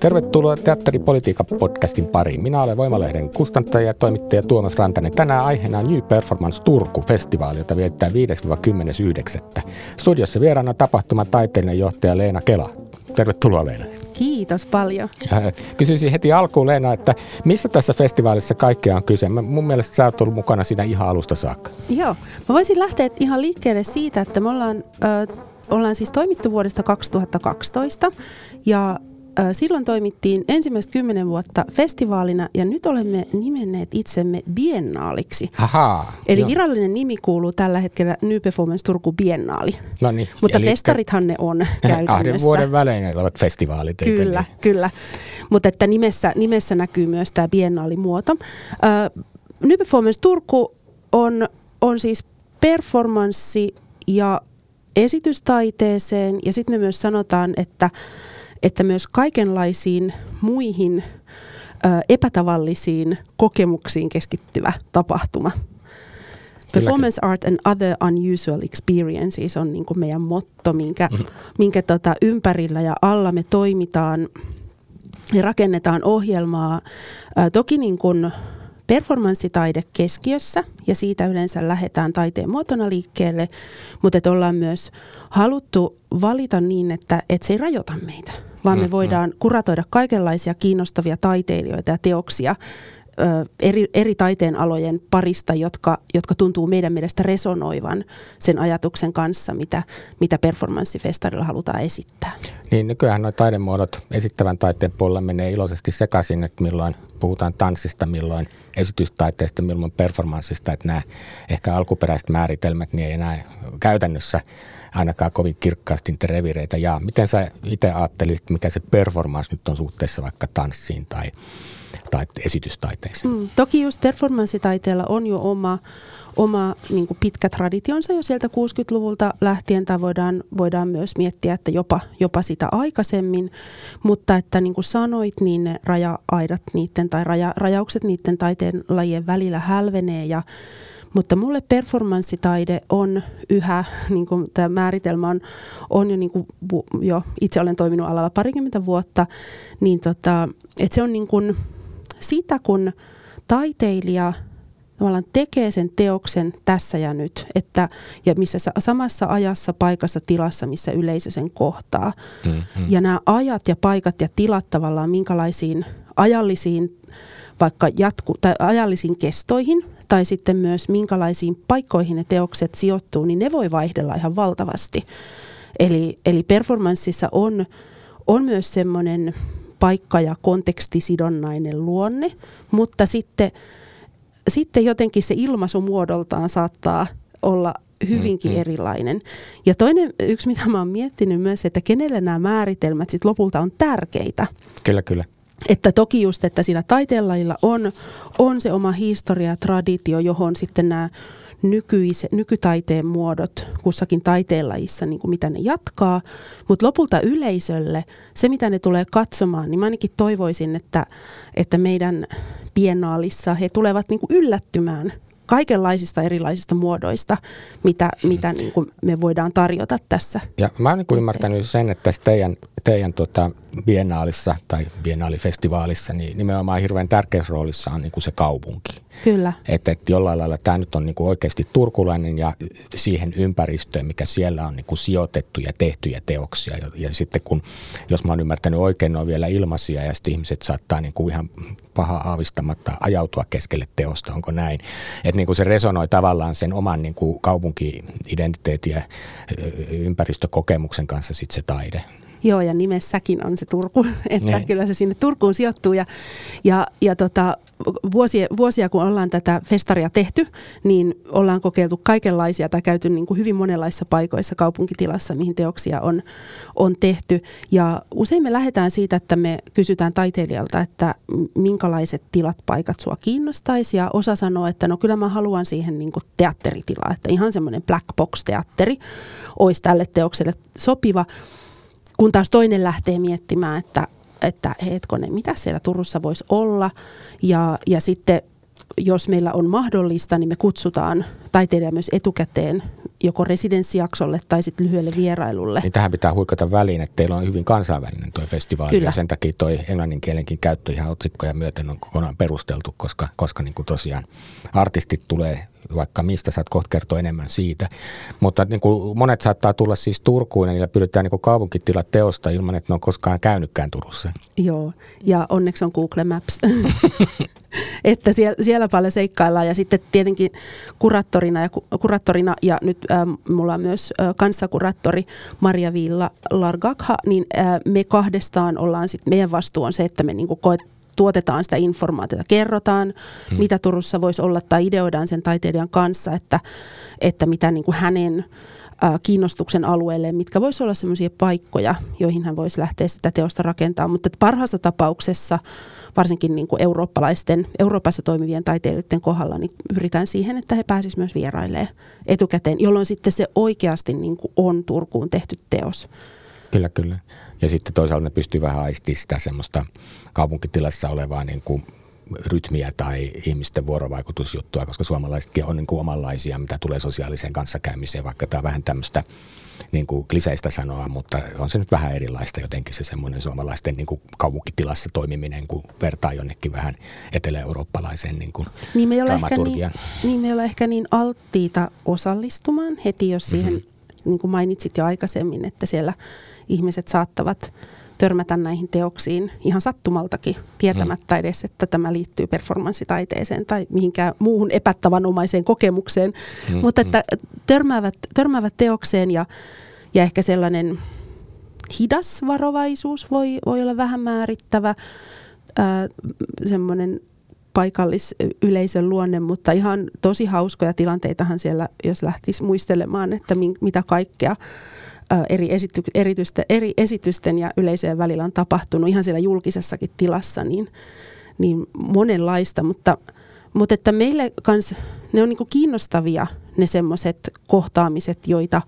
Tervetuloa Teatteripolitiikan podcastin pariin. Minä olen Voimalehden kustantaja ja toimittaja Tuomas Rantanen. Tänään aiheena on New Performance Turku-festivaali, jota viettää 5-10.9. Studiossa vieraana tapahtuman taiteellinen johtaja Leena Kela. Tervetuloa Leena. Kiitos paljon. Kysyisin heti alkuun Leena, että missä tässä festivaalissa kaikkea on kyse? Mun mielestä sä oot ollut mukana siinä ihan alusta saakka. Joo, mä voisin lähteä ihan liikkeelle siitä, että me ollaan, äh, ollaan siis toimittu vuodesta 2012 ja Silloin toimittiin ensimmäistä kymmenen vuotta festivaalina ja nyt olemme nimenneet itsemme biennaaliksi. Aha, eli jo. virallinen nimi kuuluu tällä hetkellä New Performance Turku Biennaali. No niin, Mutta festarithan ne on käytännössä. Kahden vuoden välein olevat festivaalit. Kyllä, niin? kyllä. Mutta että nimessä, nimessä näkyy myös tämä biennaalimuoto. Uh, New Performance Turku on, on siis performanssi ja esitystaiteeseen ja sitten me myös sanotaan, että että myös kaikenlaisiin muihin ö, epätavallisiin kokemuksiin keskittyvä tapahtuma. Performance art and other unusual experiences on niin meidän motto, minkä, mm-hmm. minkä tota ympärillä ja alla me toimitaan ja rakennetaan ohjelmaa. Ö, toki niin kuin performanssitaide keskiössä ja siitä yleensä lähdetään taiteen muotona liikkeelle, mutta että ollaan myös haluttu valita niin, että, että se ei rajoita meitä vaan me mm, voidaan mm. kuratoida kaikenlaisia kiinnostavia taiteilijoita ja teoksia ö, eri, eri taiteen alojen parista, jotka, jotka tuntuu meidän mielestä resonoivan sen ajatuksen kanssa, mitä, mitä performanssifestarilla halutaan esittää. Niin nykyään nuo taidemuodot esittävän taiteen puolella menee iloisesti sekaisin, että milloin puhutaan tanssista, milloin esitystaiteesta, milloin performanssista, että nämä ehkä alkuperäiset määritelmät niin ei enää käytännössä ainakaan kovin kirkkaasti niitä revireitä jaa. Miten sä itse ajattelisit, mikä se performance nyt on suhteessa vaikka tanssiin tai, tai esitystaiteeseen? Mm, toki just performanssitaiteella on jo oma, oma niin kuin pitkä traditionsa jo sieltä 60-luvulta lähtien, tai voidaan, voidaan myös miettiä, että jopa, jopa sitä aikaisemmin, mutta että niin kuin sanoit, niin ne raja-aidat niiden tai raja, rajaukset niiden taiteen lajien välillä hälvenee. Ja mutta mulle performanssitaide on yhä, niin kuin tämä määritelmä on, on jo, niin kuin, jo, itse olen toiminut alalla parikymmentä vuotta, niin tota, että se on niin kuin sitä, kun taiteilija tavallaan tekee sen teoksen tässä ja nyt, että, ja missä samassa ajassa, paikassa, tilassa, missä yleisö sen kohtaa. Mm-hmm. Ja nämä ajat ja paikat ja tilat tavallaan minkälaisiin ajallisiin vaikka jatku, tai ajallisiin kestoihin tai sitten myös minkälaisiin paikkoihin ne teokset sijoittuu, niin ne voi vaihdella ihan valtavasti. Eli, eli performanssissa on, on myös semmoinen paikka- ja kontekstisidonnainen luonne, mutta sitten, sitten jotenkin se ilmaisu muodoltaan saattaa olla hyvinkin mm-hmm. erilainen. Ja toinen, yksi mitä mä oon miettinyt myös, että kenelle nämä määritelmät sit lopulta on tärkeitä. Kyllä, kyllä. Että toki just, että siinä taiteenlajilla on, on se oma historia ja traditio, johon sitten nämä nykyise, nykytaiteen muodot kussakin taiteenlajissa, niin kuin mitä ne jatkaa. Mutta lopulta yleisölle, se mitä ne tulee katsomaan, niin mä ainakin toivoisin, että, että meidän biennaalissa he tulevat niin kuin yllättymään kaikenlaisista erilaisista muodoista, mitä, hmm. mitä niin kuin me voidaan tarjota tässä. Ja mä oon niin ymmärtänyt sen, että tässä teidän, teidän tota biennaalissa tai biennaalifestivaalissa, niin nimenomaan hirveän tärkeässä roolissa on niin kuin se kaupunki. Kyllä. Että et jollain lailla tämä nyt on niin kuin oikeasti turkulainen ja siihen ympäristöön, mikä siellä on niin kuin sijoitettuja tehtyjä teoksia. Ja, ja sitten kun, jos mä oon ymmärtänyt oikein, ne on vielä ilmaisia ja sitten ihmiset saattaa niin kuin ihan paha aavistamatta ajautua keskelle teosta, onko näin. Että niin kuin se resonoi tavallaan sen oman niin kuin kaupunki-identiteetin ja ympäristökokemuksen kanssa sitten se taide. Joo, ja nimessäkin on se Turku, että Niin. kyllä se sinne Turkuun sijoittuu. Ja, ja, ja tota, vuosia, vuosia, kun ollaan tätä festaria tehty, niin ollaan kokeiltu kaikenlaisia tai käyty niin kuin hyvin monenlaisissa paikoissa kaupunkitilassa, mihin teoksia on, on tehty. Ja usein me lähdetään siitä, että me kysytään taiteilijalta, että minkälaiset tilat, paikat sua kiinnostaisi. Ja osa sanoo, että no kyllä mä haluan siihen niin kuin teatteritilaa, että ihan semmoinen black box teatteri olisi tälle teokselle sopiva. Kun taas toinen lähtee miettimään, että, että hetkonen, mitä siellä Turussa voisi olla. Ja, ja sitten jos meillä on mahdollista, niin me kutsutaan taiteilija myös etukäteen joko residenssijaksolle tai sitten lyhyelle vierailulle. Niin tähän pitää huikata väliin, että teillä on hyvin kansainvälinen tuo festivaali Kyllä. ja sen takia toi englanninkielenkin käyttö ihan otsikkoja myöten on kokonaan perusteltu, koska, koska niin kuin tosiaan artistit tulee vaikka mistä saat kohta kertoa enemmän siitä. Mutta niin kuin monet saattaa tulla siis Turkuun ja niillä pyydetään niin kaupunkitilat teosta ilman, että ne on koskaan käynytkään Turussa. Joo, ja onneksi on Google Maps. että siellä, siellä paljon seikkaillaan ja sitten tietenkin kuraattorina ja, ku- kuraattorina ja nyt äh, mulla on myös äh, kanssakuraattori Maria Viilla Largakha, niin äh, me kahdestaan ollaan sitten, meidän vastuu on se, että me niinku koet, tuotetaan sitä informaatiota, kerrotaan, hmm. mitä Turussa voisi olla tai ideoidaan sen taiteilijan kanssa, että, että mitä niin kuin hänen kiinnostuksen alueelle, mitkä voisi olla sellaisia paikkoja, joihin hän voisi lähteä sitä teosta rakentamaan. Mutta parhaassa tapauksessa, varsinkin niin kuin eurooppalaisten, Euroopassa toimivien taiteilijoiden kohdalla, niin pyritään siihen, että he pääsisivät myös vierailemaan etukäteen, jolloin sitten se oikeasti niin kuin on Turkuun tehty teos. Kyllä, kyllä. Ja sitten toisaalta ne pystyy vähän aistimaan sitä semmoista kaupunkitilassa olevaa niin kuin rytmiä tai ihmisten vuorovaikutusjuttua, koska suomalaisetkin on niin kuin omanlaisia, mitä tulee sosiaaliseen kanssakäymiseen, vaikka tämä on vähän tämmöistä niin kuin kliseistä sanoa, mutta on se nyt vähän erilaista jotenkin se semmoinen suomalaisten niin kuin kaupunkitilassa toimiminen, kun vertaa jonnekin vähän etelä-eurooppalaiseen niin kuin Niin me, ei ole ehkä niin, niin me ei ole ehkä niin alttiita osallistumaan heti, jos siihen, mm-hmm. niin kuin mainitsit jo aikaisemmin, että siellä ihmiset saattavat törmätä näihin teoksiin ihan sattumaltakin, tietämättä edes, että tämä liittyy performanssitaiteeseen tai mihinkään muuhun epätavanomaiseen kokemukseen. Mm, Mutta että törmäävät, törmäävät teokseen ja, ja ehkä sellainen hidas varovaisuus voi, voi olla vähän määrittävä, ää, semmoinen paikallisyleisön luonne, mutta ihan tosi hauskoja tilanteitahan siellä, jos lähtisi muistelemaan, että min, mitä kaikkea eri, esity, eritysten, eri esitysten ja yleisöjen välillä on tapahtunut ihan siellä julkisessakin tilassa, niin, niin monenlaista, mutta, mutta että meille kans, ne on niinku kiinnostavia ne semmoiset kohtaamiset, joita,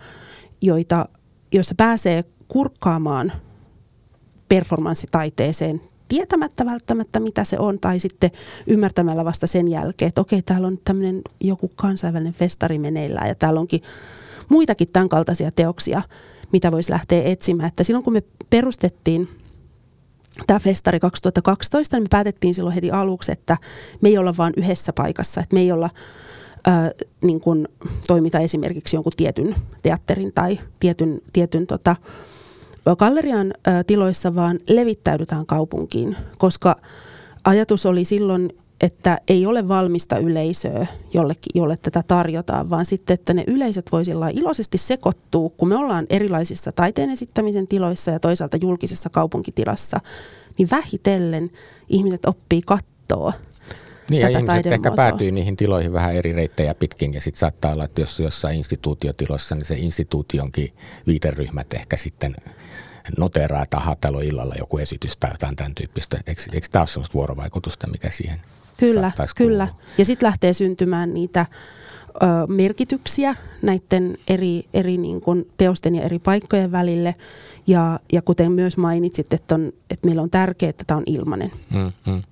joita, joissa pääsee kurkkaamaan performanssitaiteeseen tietämättä välttämättä mitä se on tai sitten ymmärtämällä vasta sen jälkeen, että okei täällä on tämmöinen joku kansainvälinen festari meneillään ja täällä onkin muitakin tämän kaltaisia teoksia, mitä voisi lähteä etsimään. Että silloin kun me perustettiin tämä festari 2012, niin me päätettiin silloin heti aluksi, että me ei olla vain yhdessä paikassa, että me ei olla ää, niin kuin toimita esimerkiksi jonkun tietyn teatterin tai tietyn, tietyn tota, gallerian ää, tiloissa, vaan levittäydytään kaupunkiin, koska ajatus oli silloin, että ei ole valmista yleisöä, jollekin, jolle tätä tarjotaan, vaan sitten, että ne yleisöt voisivat iloisesti sekoittua, kun me ollaan erilaisissa taiteen esittämisen tiloissa ja toisaalta julkisessa kaupunkitilassa, niin vähitellen ihmiset oppii kattoa Niin ja ihmiset ehkä taidemuotoa. päätyy niihin tiloihin vähän eri reittejä pitkin ja sitten saattaa olla, että jos jossain instituutiotilossa, niin se instituutionkin viiteryhmät ehkä sitten noteraa, täällä on illalla joku esitys tai jotain tämän tyyppistä. Eikö, eikö tämä ole sellaista vuorovaikutusta, mikä siihen Kyllä, saattaisi kyllä. kuulua? Ja sitten lähtee syntymään niitä ö, merkityksiä näiden eri, eri niin kuin teosten ja eri paikkojen välille. Ja, ja kuten myös mainitsit, että, on, että meillä on tärkeää, että tämä on ilmainen. Mm, mm.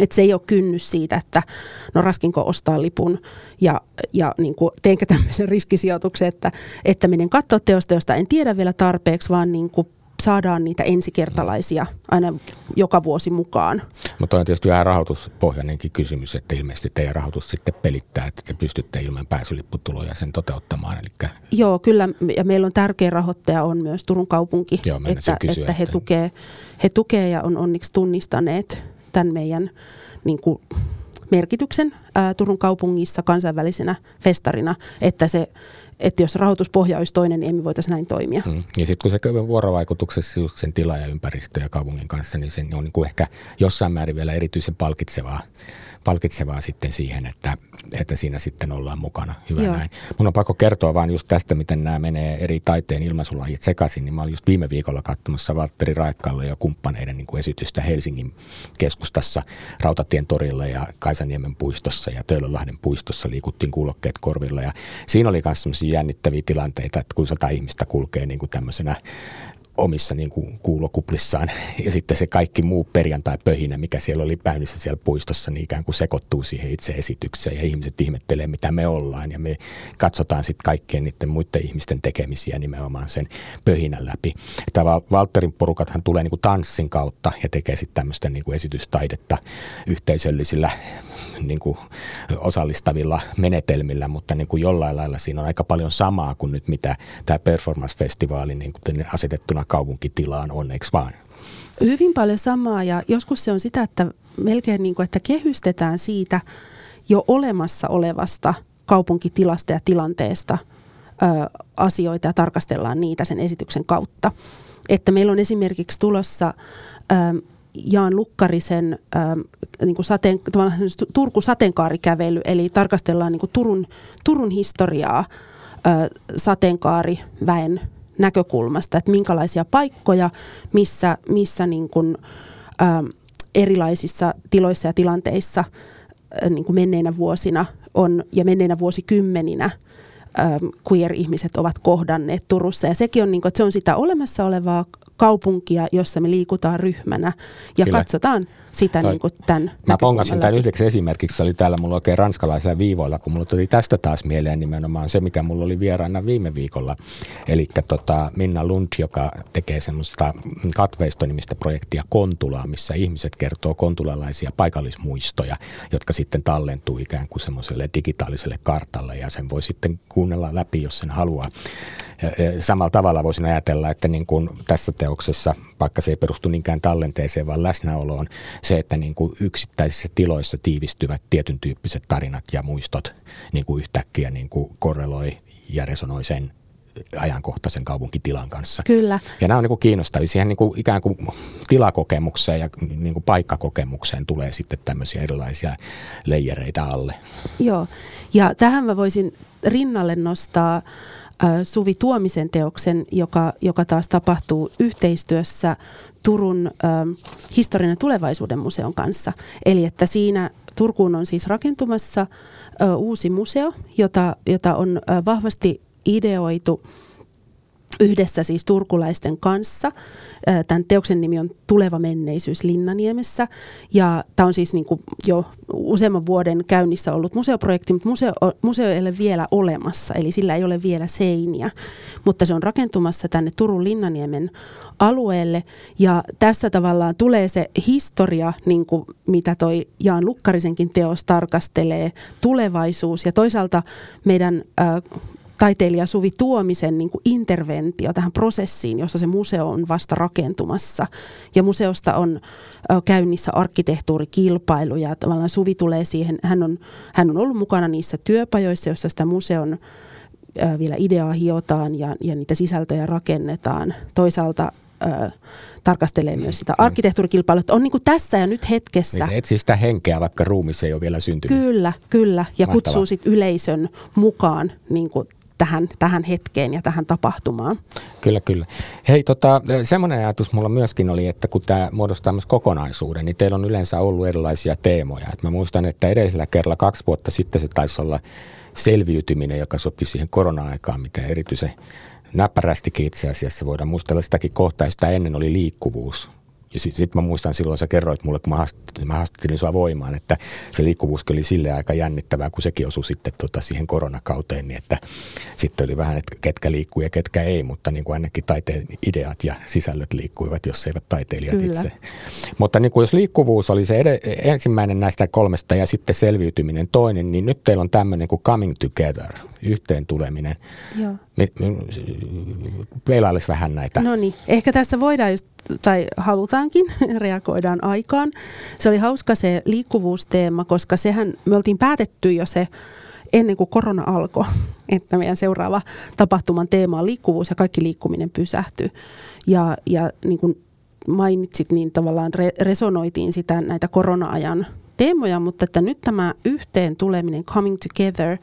Että se ei ole kynnys siitä, että no raskinko ostaa lipun ja, ja niin kuin teenkö tämmöisen riskisijoituksen, että, että menen katsoa teosta, josta en tiedä vielä tarpeeksi, vaan niin kuin saadaan niitä ensikertalaisia aina joka vuosi mukaan. Mutta on tietysti vähän rahoituspohjainenkin kysymys, että ilmeisesti teidän rahoitus sitten pelittää, että te pystytte ilman pääsylipputuloja sen toteuttamaan. Eli Joo, kyllä. Ja meillä on tärkeä rahoittaja on myös Turun kaupunki, Joo, että, kysyä, että, he, että- tukee, he tukee ja on onneksi tunnistaneet tämän meidän niin kuin, merkityksen ää, Turun kaupungissa kansainvälisenä festarina, että se että jos rahoituspohja olisi toinen, niin emme voitaisiin näin toimia. Mm. Ja sitten kun se vuorovaikutuksessa just sen tila ja ympäristö ja kaupungin kanssa, niin se on niin kuin ehkä jossain määrin vielä erityisen palkitsevaa palkitsevaa sitten siihen, että, että siinä sitten ollaan mukana. Hyvä Joo. näin. Mun on pakko kertoa vaan just tästä, miten nämä menee eri taiteen ilmaisulajit sekaisin. Niin mä olin just viime viikolla katsomassa Valtteri Raikkalle ja kumppaneiden niin kuin esitystä Helsingin keskustassa Rautatien torilla ja Kaisaniemen puistossa ja Töölönlahden puistossa liikuttiin kuulokkeet korvilla. Ja siinä oli myös jännittäviä tilanteita, että kun sata ihmistä kulkee niin kuin tämmöisenä omissa niin kuin kuulokuplissaan. Ja sitten se kaikki muu perjantai-pöhinä, mikä siellä oli päynnissä siellä puistossa, niin ikään kuin sekoittuu siihen itse esitykseen. Ja ihmiset ihmettelee, mitä me ollaan. Ja me katsotaan sitten kaikkien niiden muiden ihmisten tekemisiä nimenomaan sen pöhinän läpi. Tämä Walterin porukathan tulee niin kuin tanssin kautta ja tekee sitten tämmöistä niin kuin esitystaidetta yhteisöllisillä niin kuin osallistavilla menetelmillä, mutta niin kuin jollain lailla siinä on aika paljon samaa kuin nyt mitä tämä performance-festivaali niin kuin asetettuna kaupunkitilaan on, eikö vaan? Hyvin paljon samaa ja joskus se on sitä, että melkein niin kuin, että kehystetään siitä jo olemassa olevasta kaupunkitilasta ja tilanteesta ö, asioita ja tarkastellaan niitä sen esityksen kautta. Että meillä on esimerkiksi tulossa ö, Jaan Lukkarisen äh, niin kuin sateen, Turku sateenkaarikävely, eli tarkastellaan niin kuin Turun, Turun historiaa äh, sateenkaariväen näkökulmasta, että minkälaisia paikkoja, missä, missä niin kuin, äh, erilaisissa tiloissa ja tilanteissa äh, niin kuin menneinä vuosina on ja menneinä vuosikymmeninä – queer-ihmiset ovat kohdanneet Turussa. Ja sekin on, niin kuin, että se on sitä olemassa olevaa kaupunkia, jossa me liikutaan ryhmänä ja Kyllä. katsotaan sitä Toi, niin kuin tämän Mä pongasin tämän yhdeksi esimerkiksi, se oli täällä mulla oikein ranskalaisilla viivoilla, kun mulla tuli tästä taas mieleen nimenomaan se, mikä mulla oli vieraana viime viikolla. Eli tota Minna Lund, joka tekee semmoista Katveisto-nimistä projektia Kontulaa, missä ihmiset kertoo kontulalaisia paikallismuistoja, jotka sitten tallentuu ikään kuin semmoiselle digitaaliselle kartalle ja sen voi sitten kuunnella läpi, jos sen haluaa. Samalla tavalla voisin ajatella, että niin kuin tässä teoksessa, vaikka se ei perustu niinkään tallenteeseen, vaan läsnäoloon, se, että niin kuin yksittäisissä tiloissa tiivistyvät tietyn tyyppiset tarinat ja muistot niin kuin yhtäkkiä niin kuin korreloi ja resonoi sen ajankohtaisen kaupunkitilan kanssa. Kyllä. Ja nämä on niin kuin kiinnostavia. Siihen niin kuin ikään kuin tilakokemukseen ja niin kuin paikkakokemukseen tulee sitten tämmöisiä erilaisia leijereitä alle. Joo, ja tähän mä voisin rinnalle nostaa Suvi Tuomisen teoksen, joka, joka taas tapahtuu yhteistyössä Turun äh, historian ja tulevaisuuden museon kanssa. Eli että siinä Turkuun on siis rakentumassa äh, uusi museo, jota, jota on äh, vahvasti ideoitu yhdessä siis turkulaisten kanssa. Tämän teoksen nimi on Tuleva menneisyys Linnaniemessä. Ja tämä on siis niin kuin jo useamman vuoden käynnissä ollut museoprojekti, mutta museo, museo ei ole vielä olemassa, eli sillä ei ole vielä seiniä. Mutta se on rakentumassa tänne Turun Linnaniemen alueelle. Ja tässä tavallaan tulee se historia, niin kuin mitä toi Jaan Lukkarisenkin teos tarkastelee, tulevaisuus ja toisaalta meidän äh, taiteilija Suvi Tuomisen niin kuin interventio tähän prosessiin, jossa se museo on vasta rakentumassa. Ja museosta on käynnissä arkkitehtuurikilpailu ja tavallaan Suvi tulee siihen, hän on, hän on ollut mukana niissä työpajoissa, joissa sitä museon vielä ideaa hiotaan ja, ja niitä sisältöjä rakennetaan. Toisaalta ö, tarkastelee mm. myös sitä arkkitehtuurikilpailua, että on niin tässä ja nyt hetkessä. Niin se etsii sitä henkeä, vaikka ruumissa ei ole vielä syntynyt. Kyllä, kyllä. Ja Mahtavaa. kutsuu sit yleisön mukaan niin kuin tähän, tähän hetkeen ja tähän tapahtumaan. Kyllä, kyllä. Hei, tota, semmoinen ajatus mulla myöskin oli, että kun tämä muodostaa myös kokonaisuuden, niin teillä on yleensä ollut erilaisia teemoja. Et mä muistan, että edellisellä kerralla kaksi vuotta sitten se taisi olla selviytyminen, joka sopi siihen korona-aikaan, mitä erityisen näppärästikin itse asiassa voidaan muistella sitäkin kohtaa. Sitä ennen oli liikkuvuus, ja sitten sit mä muistan silloin, sä kerroit mulle, kun mä haastattelin, mä haastattelin sua voimaan, että se liikkuvuus oli sille aika jännittävää, kun sekin osui sitten tota siihen koronakauteen, niin että sitten oli vähän, että ketkä liikkuu ja ketkä ei, mutta niin kuin ainakin taiteen ideat ja sisällöt liikkuivat, jos eivät taiteilijat Kyllä. itse. Mutta niin kuin jos liikkuvuus oli se ed- ensimmäinen näistä kolmesta ja sitten selviytyminen toinen, niin nyt teillä on tämmöinen kuin coming together, yhteen tuleminen. Joo. Peilailisi vähän näitä. No niin, ehkä tässä voidaan just tai halutaankin, reagoidaan aikaan. Se oli hauska se liikkuvuusteema, koska sehän me oltiin päätetty jo se ennen kuin korona alkoi, että meidän seuraava tapahtuman teema on liikkuvuus ja kaikki liikkuminen pysähtyy. Ja, ja niin kuin mainitsit, niin tavallaan re- resonoitiin sitä näitä korona-ajan teemoja, mutta että nyt tämä yhteen tuleminen, coming together,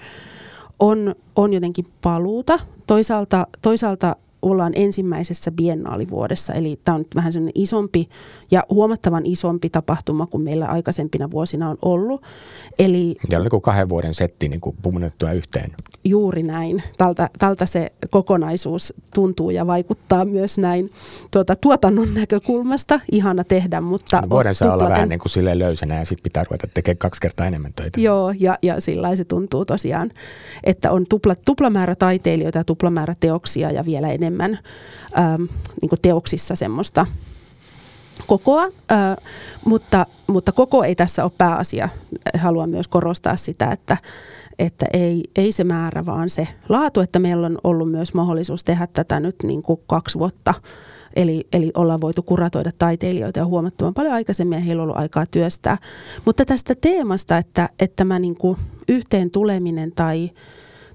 on, on jotenkin paluuta. Toisaalta, toisaalta ollaan ensimmäisessä biennaalivuodessa, eli tämä on vähän sellainen isompi ja huomattavan isompi tapahtuma kuin meillä aikaisempina vuosina on ollut. Eli, ja kuin kahden vuoden setti niin kuin yhteen. Juuri näin. Tältä, tältä se kokonaisuus tuntuu ja vaikuttaa myös näin tuota, tuotannon näkökulmasta. Ihana tehdä, mutta... No, voidaan saa olla vähän niin kuin silleen löysänä ja sitten pitää ruveta tekemään kaksi kertaa enemmän töitä. Joo, ja, ja sillä se tuntuu tosiaan, että on tupla, tuplamäärä taiteilijoita ja tuplamäärä teoksia ja vielä enemmän enemmän ähm, niin teoksissa semmoista kokoa, äh, mutta, mutta koko ei tässä ole pääasia. Haluan myös korostaa sitä, että, että ei, ei se määrä, vaan se laatu, että meillä on ollut myös mahdollisuus tehdä tätä nyt niin kuin kaksi vuotta. Eli, eli ollaan voitu kuratoida taiteilijoita ja huomattavan paljon aikaisemmin ja heillä on ollut aikaa työstää. Mutta tästä teemasta, että, että tämä niin kuin yhteen tuleminen tai,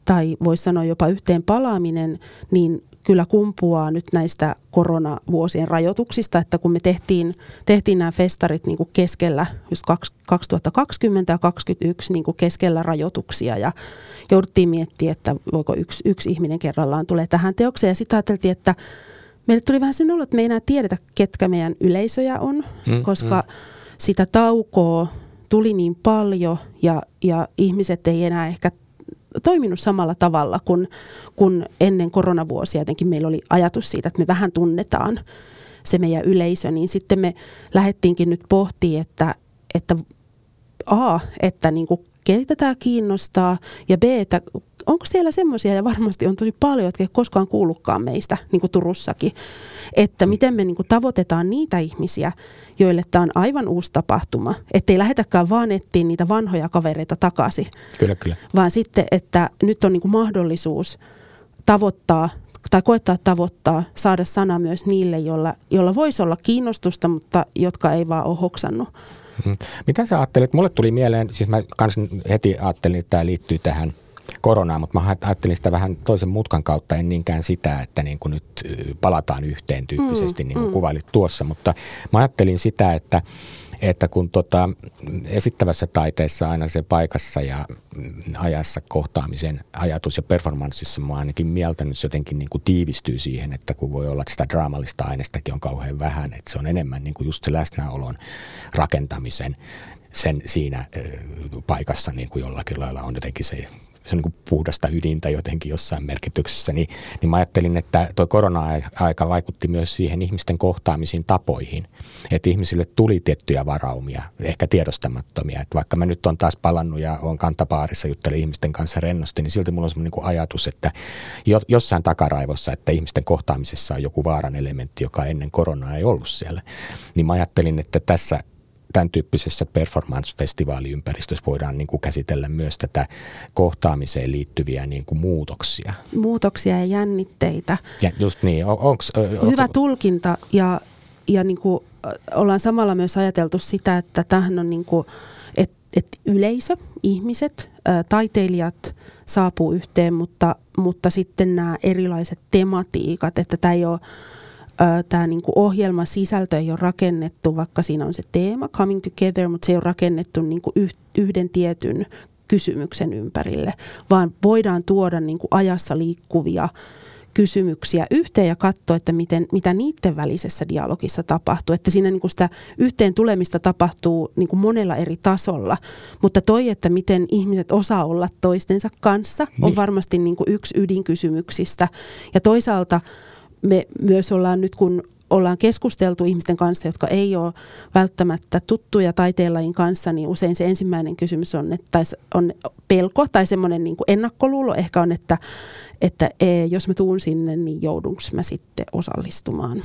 tai voisi sanoa jopa yhteen palaaminen, niin kyllä kumpuaa nyt näistä koronavuosien rajoituksista, että kun me tehtiin, tehtiin nämä festarit niin kuin keskellä, just 2020 ja 2021 niin kuin keskellä rajoituksia ja jouduttiin miettimään, että voiko yksi, yksi ihminen kerrallaan tulee tähän teokseen ja sitten ajateltiin, että meille tuli vähän sen olo, että me ei enää tiedetä, ketkä meidän yleisöjä on, mm, koska mm. sitä taukoa tuli niin paljon ja, ja ihmiset ei enää ehkä toiminut samalla tavalla kuin, kuin ennen koronavuosia. Jotenkin meillä oli ajatus siitä, että me vähän tunnetaan se meidän yleisö, niin sitten me lähdettiinkin nyt pohtimaan, että, että A, että niin kuin keitä tämä kiinnostaa, ja B, että onko siellä semmoisia, ja varmasti on tosi paljon, jotka ei koskaan kuullutkaan meistä, niin kuin Turussakin, että mm. miten me niin kuin tavoitetaan niitä ihmisiä, joille tämä on aivan uusi tapahtuma. Että ei lähetäkään vaan etsiä niitä vanhoja kavereita takaisin. Kyllä, kyllä. Vaan sitten, että nyt on niin kuin mahdollisuus tavoittaa tai koettaa tavoittaa, saada sana myös niille, joilla, joilla voisi olla kiinnostusta, mutta jotka ei vaan ole hoksannut. Hmm. Mitä sä ajattelit? Mulle tuli mieleen, siis mä kans heti ajattelin, että tämä liittyy tähän – koronaa, mutta mä ajattelin sitä vähän toisen mutkan kautta, en niinkään sitä, että niin kuin nyt palataan yhteen tyyppisesti, mm, niin kuin mm. kuvailit tuossa, mutta mä ajattelin sitä, että että kun tota, esittävässä taiteessa aina se paikassa ja ajassa kohtaamisen ajatus ja performanssissa mä ainakin mieltänyt se jotenkin niin kuin tiivistyy siihen, että kun voi olla, että sitä draamallista ainestakin on kauhean vähän, että se on enemmän niin kuin just se läsnäolon rakentamisen sen siinä paikassa niin kuin jollakin lailla on jotenkin se se on niin puhdasta ydintä jotenkin jossain merkityksessä, niin, niin mä ajattelin, että tuo korona-aika vaikutti myös siihen ihmisten kohtaamisiin tapoihin. Että ihmisille tuli tiettyjä varaumia, ehkä tiedostamattomia. Että vaikka mä nyt on taas palannut ja on kantapaarissa juttelin ihmisten kanssa rennosti, niin silti mulla on semmoinen niin ajatus, että jossain takaraivossa, että ihmisten kohtaamisessa on joku vaaran elementti, joka ennen koronaa ei ollut siellä. Niin mä ajattelin, että tässä tämän tyyppisessä performance-festivaaliympäristössä voidaan niin kuin käsitellä myös tätä kohtaamiseen liittyviä niin kuin muutoksia. Muutoksia ja jännitteitä. Ja just niin. On, onks, Hyvä onks... tulkinta ja, ja niin kuin ollaan samalla myös ajateltu sitä, että tähän on niin kuin, että et yleisö, ihmiset, taiteilijat saapuu yhteen, mutta, mutta sitten nämä erilaiset tematiikat, että tämä ei ole tämä niinku ohjelma sisältö ei ole rakennettu, vaikka siinä on se teema Coming Together, mutta se ei ole rakennettu niinku yhden tietyn kysymyksen ympärille, vaan voidaan tuoda niinku ajassa liikkuvia kysymyksiä yhteen ja katsoa, että miten, mitä niiden välisessä dialogissa tapahtuu. Että siinä niin kuin sitä yhteen tulemista tapahtuu niin kuin monella eri tasolla, mutta toi, että miten ihmiset osaa olla toistensa kanssa, on niin. varmasti niin kuin yksi ydinkysymyksistä. Ja toisaalta me myös ollaan nyt, kun ollaan keskusteltu ihmisten kanssa, jotka ei ole välttämättä tuttuja taiteenlajin kanssa, niin usein se ensimmäinen kysymys on, että on pelko tai semmoinen niin ennakkoluulo ehkä on, että, että jos mä tuun sinne, niin joudunko mä sitten osallistumaan.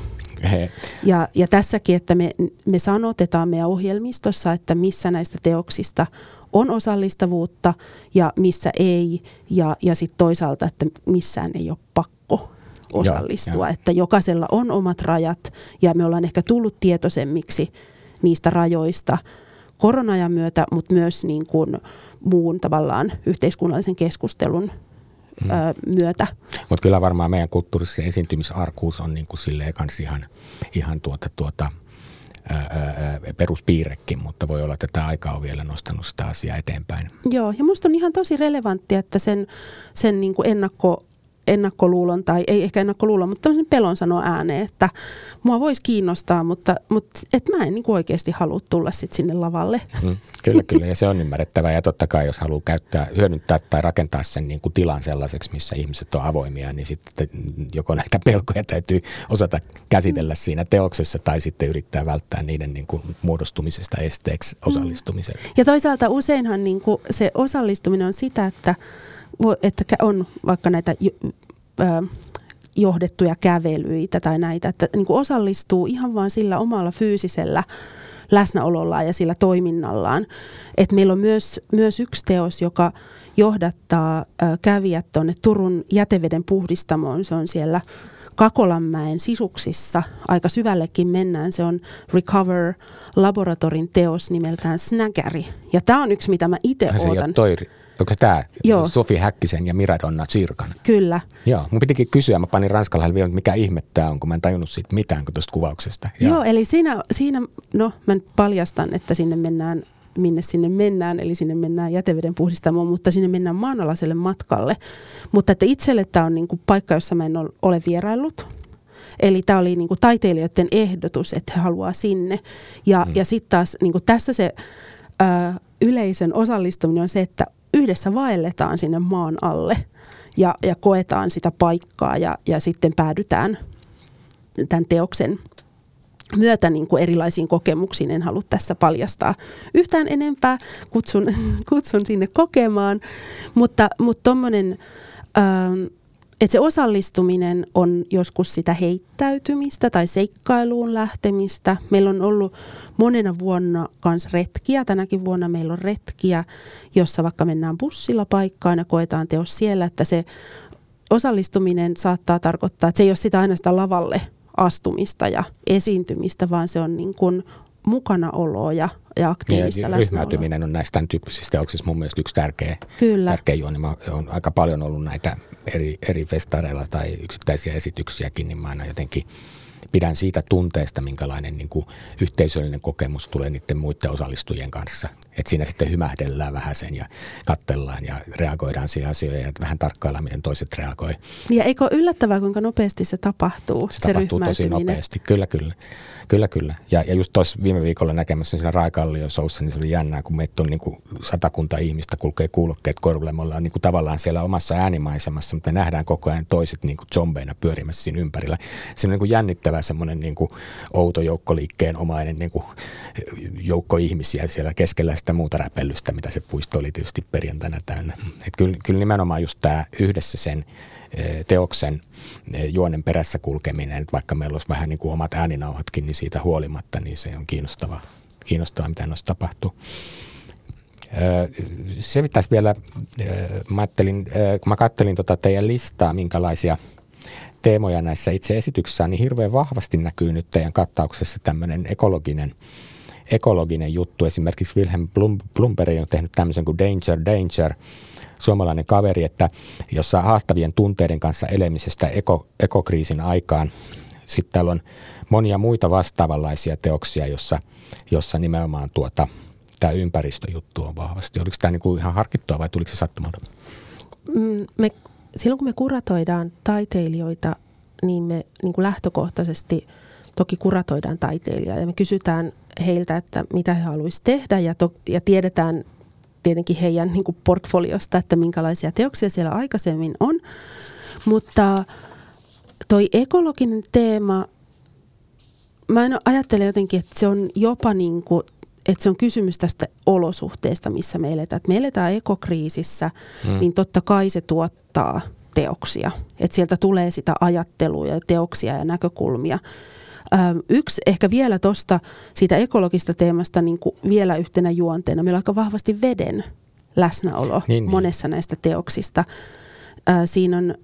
He. Ja, ja tässäkin, että me, me sanotetaan meidän ohjelmistossa, että missä näistä teoksista on osallistavuutta ja missä ei, ja, ja sitten toisaalta, että missään ei ole pakko osallistua. Ja, Että jokaisella on omat rajat ja me ollaan ehkä tullut tietoisemmiksi niistä rajoista, koronajan myötä, mutta myös niin kuin muun tavallaan yhteiskunnallisen keskustelun mm. ö, myötä. Mutta kyllä varmaan meidän kulttuurissa esiintymisarkuus on niin kuin silleen kans ihan, ihan tuota, tuota, peruspiirrekin, mutta voi olla, että tämä aika on vielä nostanut sitä asiaa eteenpäin. Joo, ja minusta on ihan tosi relevanttia, että sen, sen niin kuin ennakko ennakkoluulon, tai ei ehkä ennakkoluulon, mutta tämmöisen pelon sanoa ääneen, että mua voisi kiinnostaa, mutta, mutta et mä en niin kuin oikeasti halua tulla sit sinne lavalle. Mm, kyllä, kyllä, ja se on ymmärrettävää, ja totta kai jos haluaa käyttää, hyödyntää tai rakentaa sen niin kuin tilan sellaiseksi, missä ihmiset on avoimia, niin sitten joko näitä pelkoja täytyy osata käsitellä siinä teoksessa, tai sitten yrittää välttää niiden niin kuin muodostumisesta esteeksi osallistumiselle. Mm. Ja toisaalta useinhan niin kuin se osallistuminen on sitä, että että on vaikka näitä johdettuja kävelyitä tai näitä, että niin kuin osallistuu ihan vain sillä omalla fyysisellä läsnäolollaan ja sillä toiminnallaan. Et meillä on myös, myös yksi teos, joka johdattaa kävijät tuonne Turun jäteveden puhdistamoon. Se on siellä Kakolanmäen sisuksissa. Aika syvällekin mennään. Se on Recover Laboratorin teos nimeltään Snäkäri. Ja tämä on yksi, mitä mä itse ootan. Toi Onko tämä Joo. Sofi Häkkisen ja Miradonna Sirkan? Kyllä. Joo, mun pitikin kysyä, mä panin ranskalla vielä, mikä ihme tämä on, kun mä en tajunnut siitä mitään tuosta kuvauksesta. Joo. Joo, eli siinä, siinä, no mä nyt paljastan, että sinne mennään minne sinne mennään, eli sinne mennään jäteveden puhdistamoon, mutta sinne mennään maanalaiselle matkalle. Mutta että itselle tämä on niinku paikka, jossa mä en ole vieraillut. Eli tämä oli niinku taiteilijoiden ehdotus, että he haluaa sinne. Ja, mm. ja sitten taas niinku tässä se ö, yleisön osallistuminen on se, että yhdessä vaelletaan sinne maan alle ja, ja koetaan sitä paikkaa ja, ja sitten päädytään tämän teoksen myötä niin kuin erilaisiin kokemuksiin. En halua tässä paljastaa yhtään enempää, kutsun, kutsun sinne kokemaan, mutta tuommoinen... Mutta että se osallistuminen on joskus sitä heittäytymistä tai seikkailuun lähtemistä. Meillä on ollut monena vuonna myös retkiä. Tänäkin vuonna meillä on retkiä, jossa vaikka mennään bussilla paikkaan ja koetaan teos siellä, että se osallistuminen saattaa tarkoittaa, että se ei ole sitä aina sitä lavalle astumista ja esiintymistä, vaan se on niin kuin mukanaoloa ja, ja aktiivista ja, Ryhmäytyminen on näistä tämän tyyppisistä teoksista mun mielestä yksi tärkeä, Kyllä. tärkeä juoni. Mä on aika paljon ollut näitä eri, eri festareilla tai yksittäisiä esityksiäkin, niin mä aina jotenkin pidän siitä tunteesta, minkälainen niin kuin yhteisöllinen kokemus tulee niiden muiden osallistujien kanssa. Et siinä sitten hymähdellään vähän sen ja kattellaan ja reagoidaan siihen asioihin ja vähän tarkkaillaan, miten toiset reagoi. Ja eikö yllättävää, kuinka nopeasti se tapahtuu, se, se tapahtuu tosi nopeasti, kyllä kyllä. Kyllä, kyllä. Ja, ja just tuossa viime viikolla näkemässä siinä Raikallio soussa, niin se oli jännää, kun meitä on niin kuin satakunta ihmistä, kulkee kuulokkeet korville. Me ollaan niin kuin tavallaan siellä omassa äänimaisemassa, mutta me nähdään koko ajan toiset niin kuin zombeina pyörimässä siinä ympärillä. Se on niin kuin jännittävä semmoinen niin kuin outo joukkoliikkeen omainen niin kuin joukko ihmisiä siellä keskellä sitä muuta räpellystä, mitä se puisto oli tietysti perjantaina täynnä. Et kyllä, kyllä nimenomaan just tämä yhdessä sen Eh, teoksen eh, juonen perässä kulkeminen, vaikka meillä olisi vähän niin kuin omat ääninauhatkin, niin siitä huolimatta, niin se on kiinnostavaa, kiinnostavaa mitä noissa tapahtuu. Eh, se pitäisi vielä, mä ajattelin, kun mä kattelin tota teidän listaa, minkälaisia teemoja näissä itse esityksissä, niin hirveän vahvasti näkyy nyt teidän kattauksessa tämmöinen ekologinen, ekologinen juttu. Esimerkiksi Wilhelm Blumberg on tehnyt tämmöisen kuin Danger, Danger, suomalainen kaveri, että jossa haastavien tunteiden kanssa elemisestä eko, ekokriisin aikaan. Sitten täällä on monia muita vastaavanlaisia teoksia, jossa, jossa nimenomaan tuota, tämä ympäristöjuttu on vahvasti. Oliko tämä niinku ihan harkittua vai tuliko se sattumalta? Mm, me, silloin kun me kuratoidaan taiteilijoita, niin me niin kuin lähtökohtaisesti toki kuratoidaan taiteilijaa ja me kysytään heiltä, että mitä he haluaisivat tehdä ja, to, ja tiedetään tietenkin heidän niin kuin portfoliosta, että minkälaisia teoksia siellä aikaisemmin on. Mutta toi ekologinen teema, mä en ajattele jotenkin, että se on jopa niin kuin, että se on kysymys tästä olosuhteesta, missä me eletään. Että me eletään ekokriisissä, hmm. niin totta kai se tuottaa teoksia. Että sieltä tulee sitä ajattelua ja teoksia ja näkökulmia. Yksi ehkä vielä tuosta siitä ekologista teemasta niin kuin vielä yhtenä juonteena. Meillä on aika vahvasti veden läsnäolo niin, niin. monessa näistä teoksista. Siinä on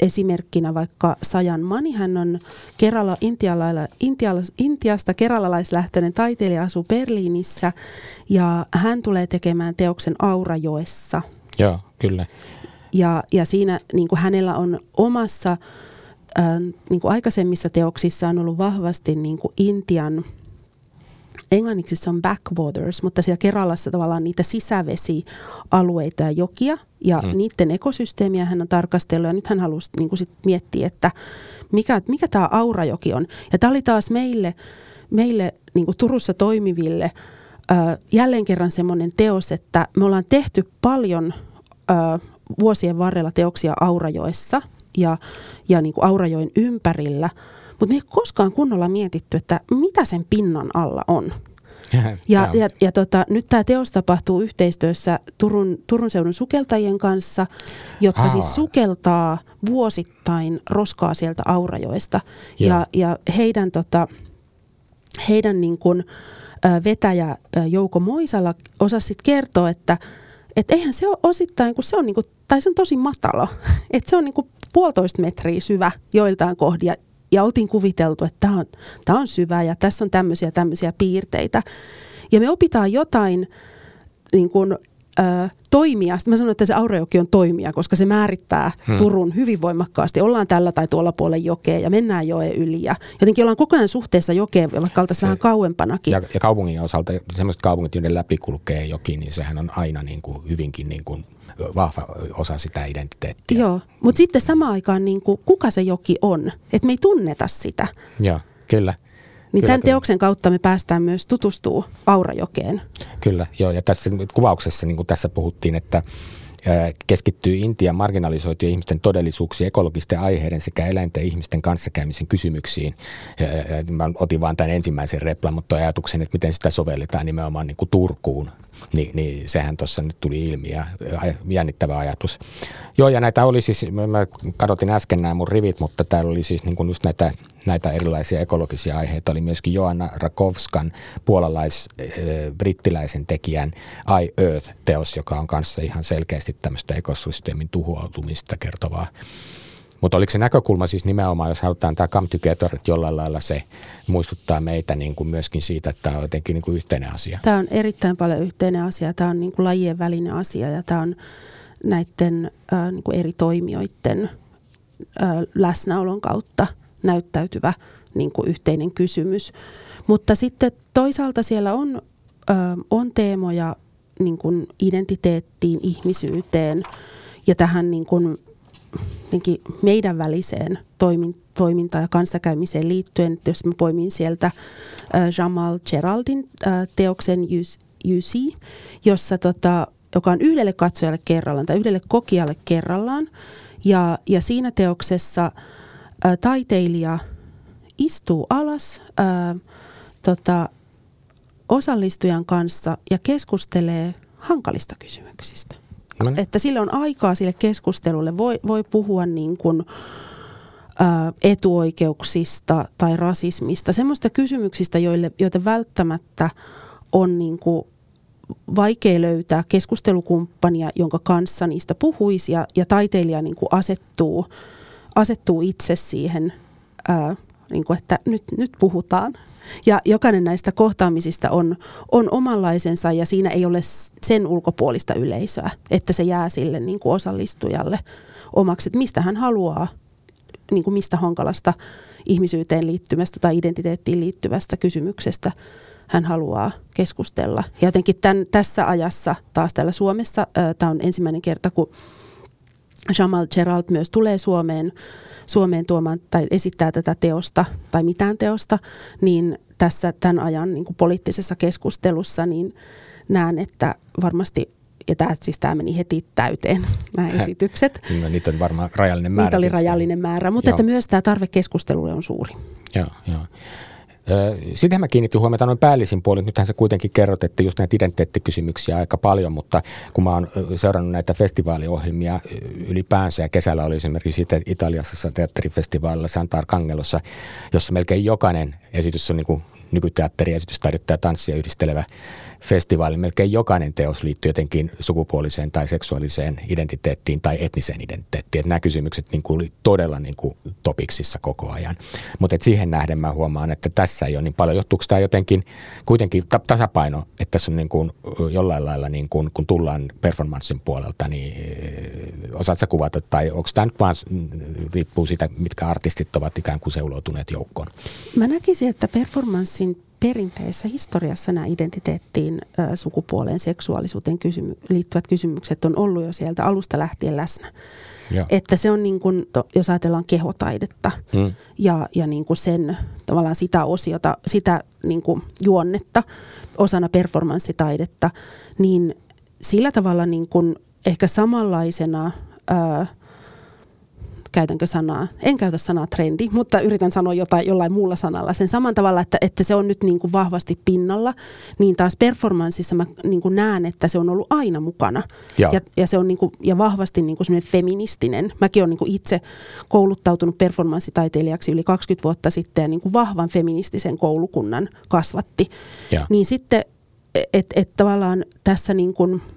esimerkkinä vaikka Sajan Mani, hän on Kerala, Intiala, Intiasta keralalaislähtöinen taiteilija, asuu Berliinissä ja hän tulee tekemään teoksen Aurajoessa. Joo, kyllä. Ja, ja siinä niin kuin hänellä on omassa, äh, niin kuin aikaisemmissa teoksissa on ollut vahvasti niin kuin Intian – englanniksi se on backwaters, mutta siellä Keralassa tavallaan niitä sisävesialueita ja jokia ja mm. niiden ekosysteemiä hän on tarkastellut ja nyt hän halusi niin kuin sit miettiä, että mikä, mikä tämä Aurajoki on. Ja tämä oli taas meille, meille niin kuin Turussa toimiville äh, jälleen kerran semmoinen teos, että me ollaan tehty paljon äh, vuosien varrella teoksia Aurajoessa ja, ja niin kuin Aurajoen ympärillä – mutta me ei koskaan kunnolla mietitty, että mitä sen pinnan alla on. Ja, ja, ja tota, nyt tämä teos tapahtuu yhteistyössä Turun, Turun seudun sukeltajien kanssa, jotka Aa. siis sukeltaa vuosittain roskaa sieltä Aurajoesta. Ja, ja heidän, tota, heidän niin kun, ä, vetäjä ä, Jouko Moisala osasi kertoa, että et eihän se ole osittain, kun se on, niinku, tai se on tosi matala. että se on niinku puolitoista metriä syvä joiltain kohdia ja oltiin kuviteltu, että tämä on, tämä on syvä ja tässä on tämmöisiä tämmöisiä piirteitä. Ja me opitaan jotain niin kuin, ö, toimia. Sitten mä sanon, että se Aurajoki on toimija, koska se määrittää hmm. Turun hyvin voimakkaasti. Ollaan tällä tai tuolla puolella jokea ja mennään joen yli. Ja jotenkin ollaan koko ajan suhteessa jokeen, vaikka oltaisiin vähän kauempanakin. Ja, ja kaupungin osalta, sellaiset kaupungit, joiden läpi kulkee joki, niin sehän on aina niin kuin hyvinkin niin kuin vahva osa sitä identiteettiä. Joo, mutta sitten samaan aikaan niin kuin, kuka se joki on, että me ei tunneta sitä. Joo, kyllä. Niin kyllä, tämän kyllä. teoksen kautta me päästään myös tutustuu Aurajokeen. Kyllä, joo. Ja tässä kuvauksessa, niin kuin tässä puhuttiin, että keskittyy Intian marginalisoitujen ihmisten todellisuuksiin, ekologisten aiheiden sekä eläinten ja ihmisten kanssakäymisen kysymyksiin. Mä otin vain tämän ensimmäisen replan, mutta ajatuksen, että miten sitä sovelletaan nimenomaan niin kuin Turkuun niin, niin sehän tuossa nyt tuli ilmi ja jännittävä ajatus. Joo, ja näitä oli siis, mä kadotin äsken nämä mun rivit, mutta täällä oli siis niin kuin just näitä, näitä erilaisia ekologisia aiheita. Oli myöskin Joanna Rakovskan puolalais-brittiläisen tekijän I Earth-teos, joka on kanssa ihan selkeästi tämmöistä ekosysteemin tuhoutumista kertovaa mutta oliko se näkökulma siis nimenomaan, jos halutaan tämä come together, että jollain lailla se muistuttaa meitä niin kuin myöskin siitä, että tämä on jotenkin niin kuin yhteinen asia? Tämä on erittäin paljon yhteinen asia. Tämä on niin kuin lajien välinen asia ja tämä on näiden äh, niin kuin eri toimijoiden äh, läsnäolon kautta näyttäytyvä niin kuin yhteinen kysymys. Mutta sitten toisaalta siellä on, äh, on teemoja niin kuin identiteettiin, ihmisyyteen ja tähän niin kuin meidän väliseen toimintaan ja kanssakäymiseen liittyen, että jos mä poimin sieltä äh, Jamal Geraldin äh, teoksen UC, jossa tota, joka on yhdelle katsojalle kerrallaan tai yhdelle kokijalle kerrallaan. Ja, ja siinä teoksessa ä, äh, taiteilija istuu alas ä, tota, osallistujan kanssa ja keskustelee hankalista kysymyksistä. No niin. Että sillä on aikaa sille keskustelulle. Voi, voi puhua niin kuin, etuoikeuksista tai rasismista, semmoista kysymyksistä, joille, joita välttämättä on niin kuin vaikea löytää keskustelukumppania, jonka kanssa niistä puhuisi ja, ja taiteilija niin kuin asettuu, asettuu itse siihen, ää, niin kuin, että nyt, nyt puhutaan. Ja jokainen näistä kohtaamisista on, on omanlaisensa ja siinä ei ole sen ulkopuolista yleisöä, että se jää sille niin kuin osallistujalle omaksi, että mistä hän haluaa, niin kuin mistä hankalasta ihmisyyteen liittymästä tai identiteettiin liittyvästä kysymyksestä hän haluaa keskustella. Ja jotenkin tämän, tässä ajassa taas täällä Suomessa, tämä on ensimmäinen kerta, kun Jamal Gerald myös tulee Suomeen, Suomeen tuomaan tai esittää tätä teosta tai mitään teosta, niin tässä tämän ajan niin poliittisessa keskustelussa niin näen, että varmasti ja tämä, siis tämä meni heti täyteen, nämä esitykset. No, niitä on varmaan rajallinen määrä. Niitä oli rajallinen määrä, mutta että myös tämä tarve keskustelulle on suuri. Joo, joo. Sitten mä kiinnitin huomiota noin päällisin puolin. Nythän sä kuitenkin kerrot, että just näitä identiteettikysymyksiä aika paljon, mutta kun mä oon seurannut näitä festivaaliohjelmia ylipäänsä ja kesällä oli esimerkiksi Italiassa teatterifestivaalilla Santar Kangelossa, jossa melkein jokainen esitys on niin kuin nykyteatteri, esitystaidetta ja tanssia yhdistelevä festivaali. Melkein jokainen teos liittyy jotenkin sukupuoliseen tai seksuaaliseen identiteettiin tai etniseen identiteettiin. Että nämä kysymykset niin kuin oli todella niin kuin topiksissa koko ajan. Mutta siihen nähden mä huomaan, että tässä ei ole niin paljon. Johtuuko tämä jotenkin kuitenkin tasapaino, että tässä on niin kuin jollain lailla, niin kuin, kun tullaan performanssin puolelta, niin osaatko kuvata, tai onko tämä nyt vaan riippuu siitä, mitkä artistit ovat ikään kuin seuloutuneet joukkoon? Mä näkisin, että performanssin perinteisessä historiassa nämä identiteettiin, sukupuoleen, seksuaalisuuteen kysymy- liittyvät kysymykset on ollut jo sieltä alusta lähtien läsnä. Ja. Että se on niin kuin, jos ajatellaan kehotaidetta mm. ja, ja niin kuin sen tavallaan sitä osiota, sitä niin kuin juonnetta osana performanssitaidetta, niin sillä tavalla niin kuin ehkä samanlaisena ää, käytänkö sanaa, en käytä sanaa trendi, mutta yritän sanoa jotain jollain muulla sanalla. Sen saman tavalla, että, että se on nyt niin kuin vahvasti pinnalla, niin taas performanssissa mä niin kuin näen, että se on ollut aina mukana. Ja, ja, se on niin kuin, ja vahvasti niin kuin feministinen. Mäkin olen niin kuin itse kouluttautunut performanssitaiteilijaksi yli 20 vuotta sitten ja niin kuin vahvan feministisen koulukunnan kasvatti. Ja. Niin sitten, että et tavallaan tässä niin kuin –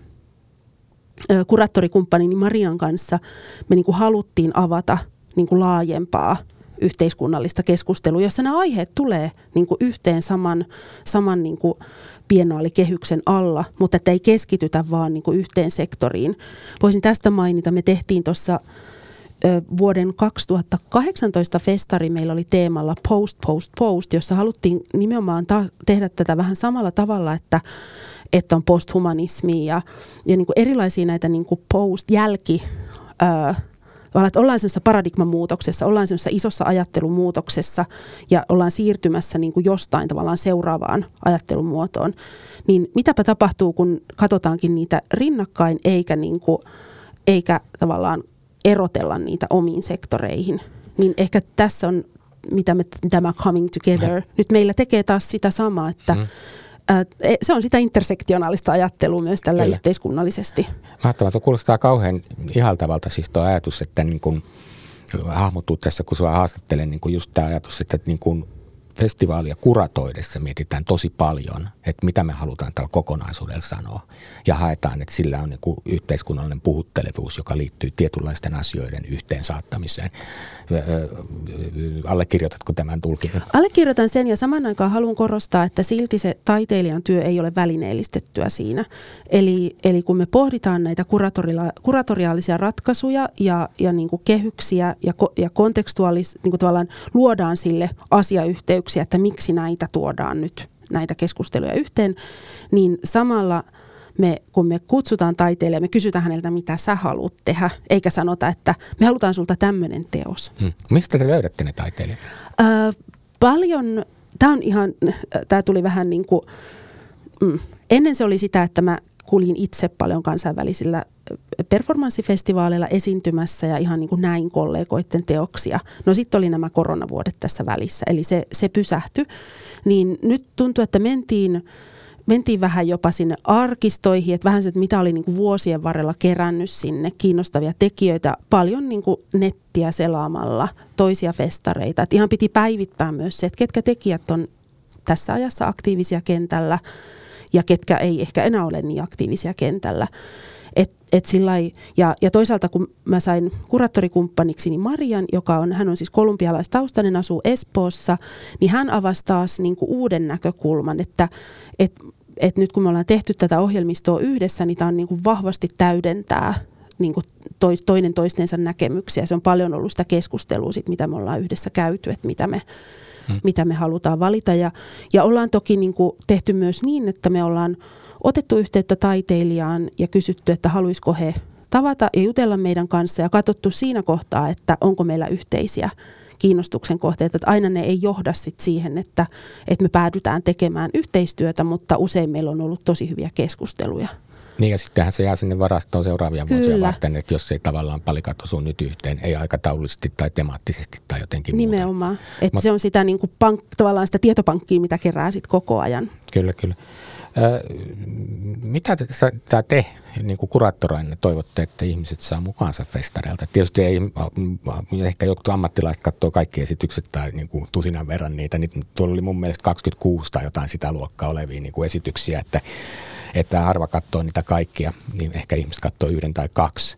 kuraattorikumppanini Marian kanssa me niin kuin haluttiin avata niin kuin laajempaa yhteiskunnallista keskustelua, jossa nämä aiheet tulee niin kuin yhteen saman, saman niin kuin biennaalikehyksen alla, mutta että ei keskitytä vaan niin kuin yhteen sektoriin. Voisin tästä mainita, me tehtiin tuossa vuoden 2018 festari meillä oli teemalla Post, Post, Post, jossa haluttiin nimenomaan ta- tehdä tätä vähän samalla tavalla, että että on posthumanismi ja, ja niin kuin erilaisia näitä niin kuin post-jälki, ää, että ollaan sellaisessa paradigman muutoksessa, ollaan sellaisessa isossa ajattelumuutoksessa ja ollaan siirtymässä niin kuin jostain tavallaan seuraavaan ajattelumuotoon. Niin mitäpä tapahtuu, kun katsotaankin niitä rinnakkain eikä, niin kuin, eikä tavallaan erotella niitä omiin sektoreihin. Niin ehkä tässä on mitä me, tämä coming together. Nyt meillä tekee taas sitä samaa, että mm E, se on sitä intersektionaalista ajattelua myös tällä Kyllä. yhteiskunnallisesti. Mahtavaa, kuulostaa kauhean ihaltavalta siis tuo ajatus, että niin kun hahmottuu tässä, kun sinua haastattelen, niin kun just tämä ajatus, että niin kun festivaalia kuratoidessa mietitään tosi paljon, että mitä me halutaan tällä kokonaisuudella sanoa. Ja haetaan, että sillä on niin yhteiskunnallinen puhuttelevuus, joka liittyy tietynlaisten asioiden yhteensaattamiseen. Allekirjoitatko tämän tulkin? Allekirjoitan sen ja saman aikaan haluan korostaa, että silti se taiteilijan työ ei ole välineellistettyä siinä. Eli, eli kun me pohditaan näitä kuratoriaalisia ratkaisuja ja, ja niin kuin kehyksiä ja, ja kontekstuaalis, niin kuin tavallaan luodaan sille asiayhteys, kysymyksiä, että miksi näitä tuodaan nyt, näitä keskusteluja yhteen, niin samalla me, kun me kutsutaan taiteilijalle, me kysytään häneltä, mitä sä haluat tehdä, eikä sanota, että me halutaan sulta tämmöinen teos. Hmm. Mistä te löydätte ne taiteilijat? Äh, paljon, tämä on ihan, tämä tuli vähän niin kuin, mm, ennen se oli sitä, että mä kuljin itse paljon kansainvälisillä performanssifestivaaleilla esiintymässä ja ihan niin kuin näin kollegoiden teoksia. No sitten oli nämä koronavuodet tässä välissä, eli se, se pysähtyi. Niin nyt tuntuu, että mentiin, mentiin vähän jopa sinne arkistoihin, että vähän se, että mitä oli niin kuin vuosien varrella kerännyt sinne kiinnostavia tekijöitä, paljon niin kuin nettiä selaamalla, toisia festareita. Et ihan piti päivittää myös se, että ketkä tekijät on tässä ajassa aktiivisia kentällä ja ketkä ei ehkä enää ole niin aktiivisia kentällä. Et, et sillai, ja, ja toisaalta kun mä sain kuraattorikumppaniksi niin Marian, joka on, hän on siis kolumbialaistaustainen, asuu Espoossa, niin hän avasi taas niin kuin uuden näkökulman, että et, et nyt kun me ollaan tehty tätä ohjelmistoa yhdessä, niin tämä on niin kuin vahvasti täydentää niin kuin toinen toistensa näkemyksiä. Se on paljon ollut sitä keskustelua, sit, mitä me ollaan yhdessä käyty, että mitä me, hmm. mitä me halutaan valita. Ja, ja ollaan toki niin kuin tehty myös niin, että me ollaan otettu yhteyttä taiteilijaan ja kysytty, että haluaisiko he tavata ja jutella meidän kanssa ja katsottu siinä kohtaa, että onko meillä yhteisiä kiinnostuksen kohteita, että aina ne ei johda sit siihen, että, että me päädytään tekemään yhteistyötä, mutta usein meillä on ollut tosi hyviä keskusteluja. Niin ja sittenhän se jää sinne varastoon seuraavia Kyllä. vuosia varten, että jos ei tavallaan palikat osu nyt yhteen, ei aikataulullisesti tai temaattisesti tai jotenkin Nimenomaan, että Mut, se on sitä niin kuin pank, tavallaan sitä tietopankkia, mitä kerää sitten koko ajan. Kyllä, kyllä. Mitä te, sä, te niin kuin kuraattoreina toivotte, että ihmiset saa mukaansa festareilta? Tietysti ei, ehkä joku ammattilaiset katsoo kaikki esitykset tai niin kuin tusinan verran niitä. Niin tuolla oli mun mielestä 26 tai jotain sitä luokkaa olevia niin kuin esityksiä, että, että harva katsoo niitä kaikkia, niin ehkä ihmiset katsoo yhden tai kaksi.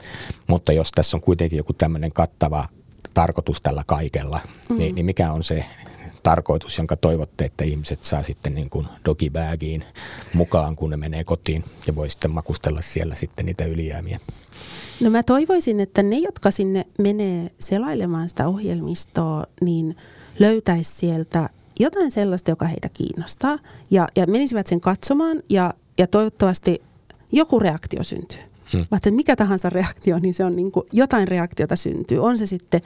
Mutta jos tässä on kuitenkin joku tämmöinen kattava tarkoitus tällä kaikella, mm. niin, niin mikä on se tarkoitus, jonka toivotte, että ihmiset saa sitten niin kuin dogibägiin mukaan, kun ne menee kotiin ja voi sitten makustella siellä sitten niitä ylijäämiä. No mä toivoisin, että ne, jotka sinne menee selailemaan sitä ohjelmistoa, niin löytäisi sieltä jotain sellaista, joka heitä kiinnostaa ja, ja menisivät sen katsomaan ja, ja toivottavasti joku reaktio syntyy. Hmm. Vaikka mikä tahansa reaktio, niin se on niin kuin, jotain reaktiota syntyy. On se sitten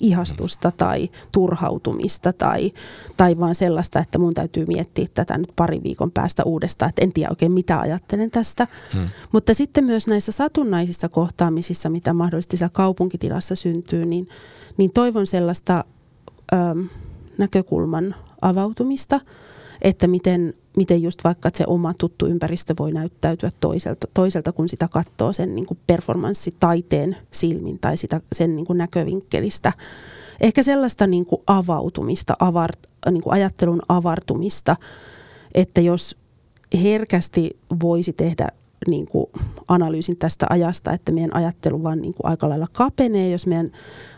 ihastusta tai turhautumista tai, tai vaan sellaista, että mun täytyy miettiä tätä nyt pari viikon päästä uudestaan, että en tiedä oikein mitä ajattelen tästä. Hmm. Mutta sitten myös näissä satunnaisissa kohtaamisissa, mitä mahdollisesti siellä kaupunkitilassa syntyy, niin, niin toivon sellaista äm, näkökulman avautumista, että miten miten just vaikka se oma tuttu ympäristö voi näyttäytyä toiselta, toiselta kun sitä katsoo sen niin kuin performanssitaiteen silmin tai sitä, sen niin kuin näkövinkkelistä. Ehkä sellaista niin kuin avautumista, avart, niin kuin ajattelun avartumista, että jos herkästi voisi tehdä niin kuin analyysin tästä ajasta, että meidän ajattelu vaan niin kuin aika lailla kapenee, jos meidän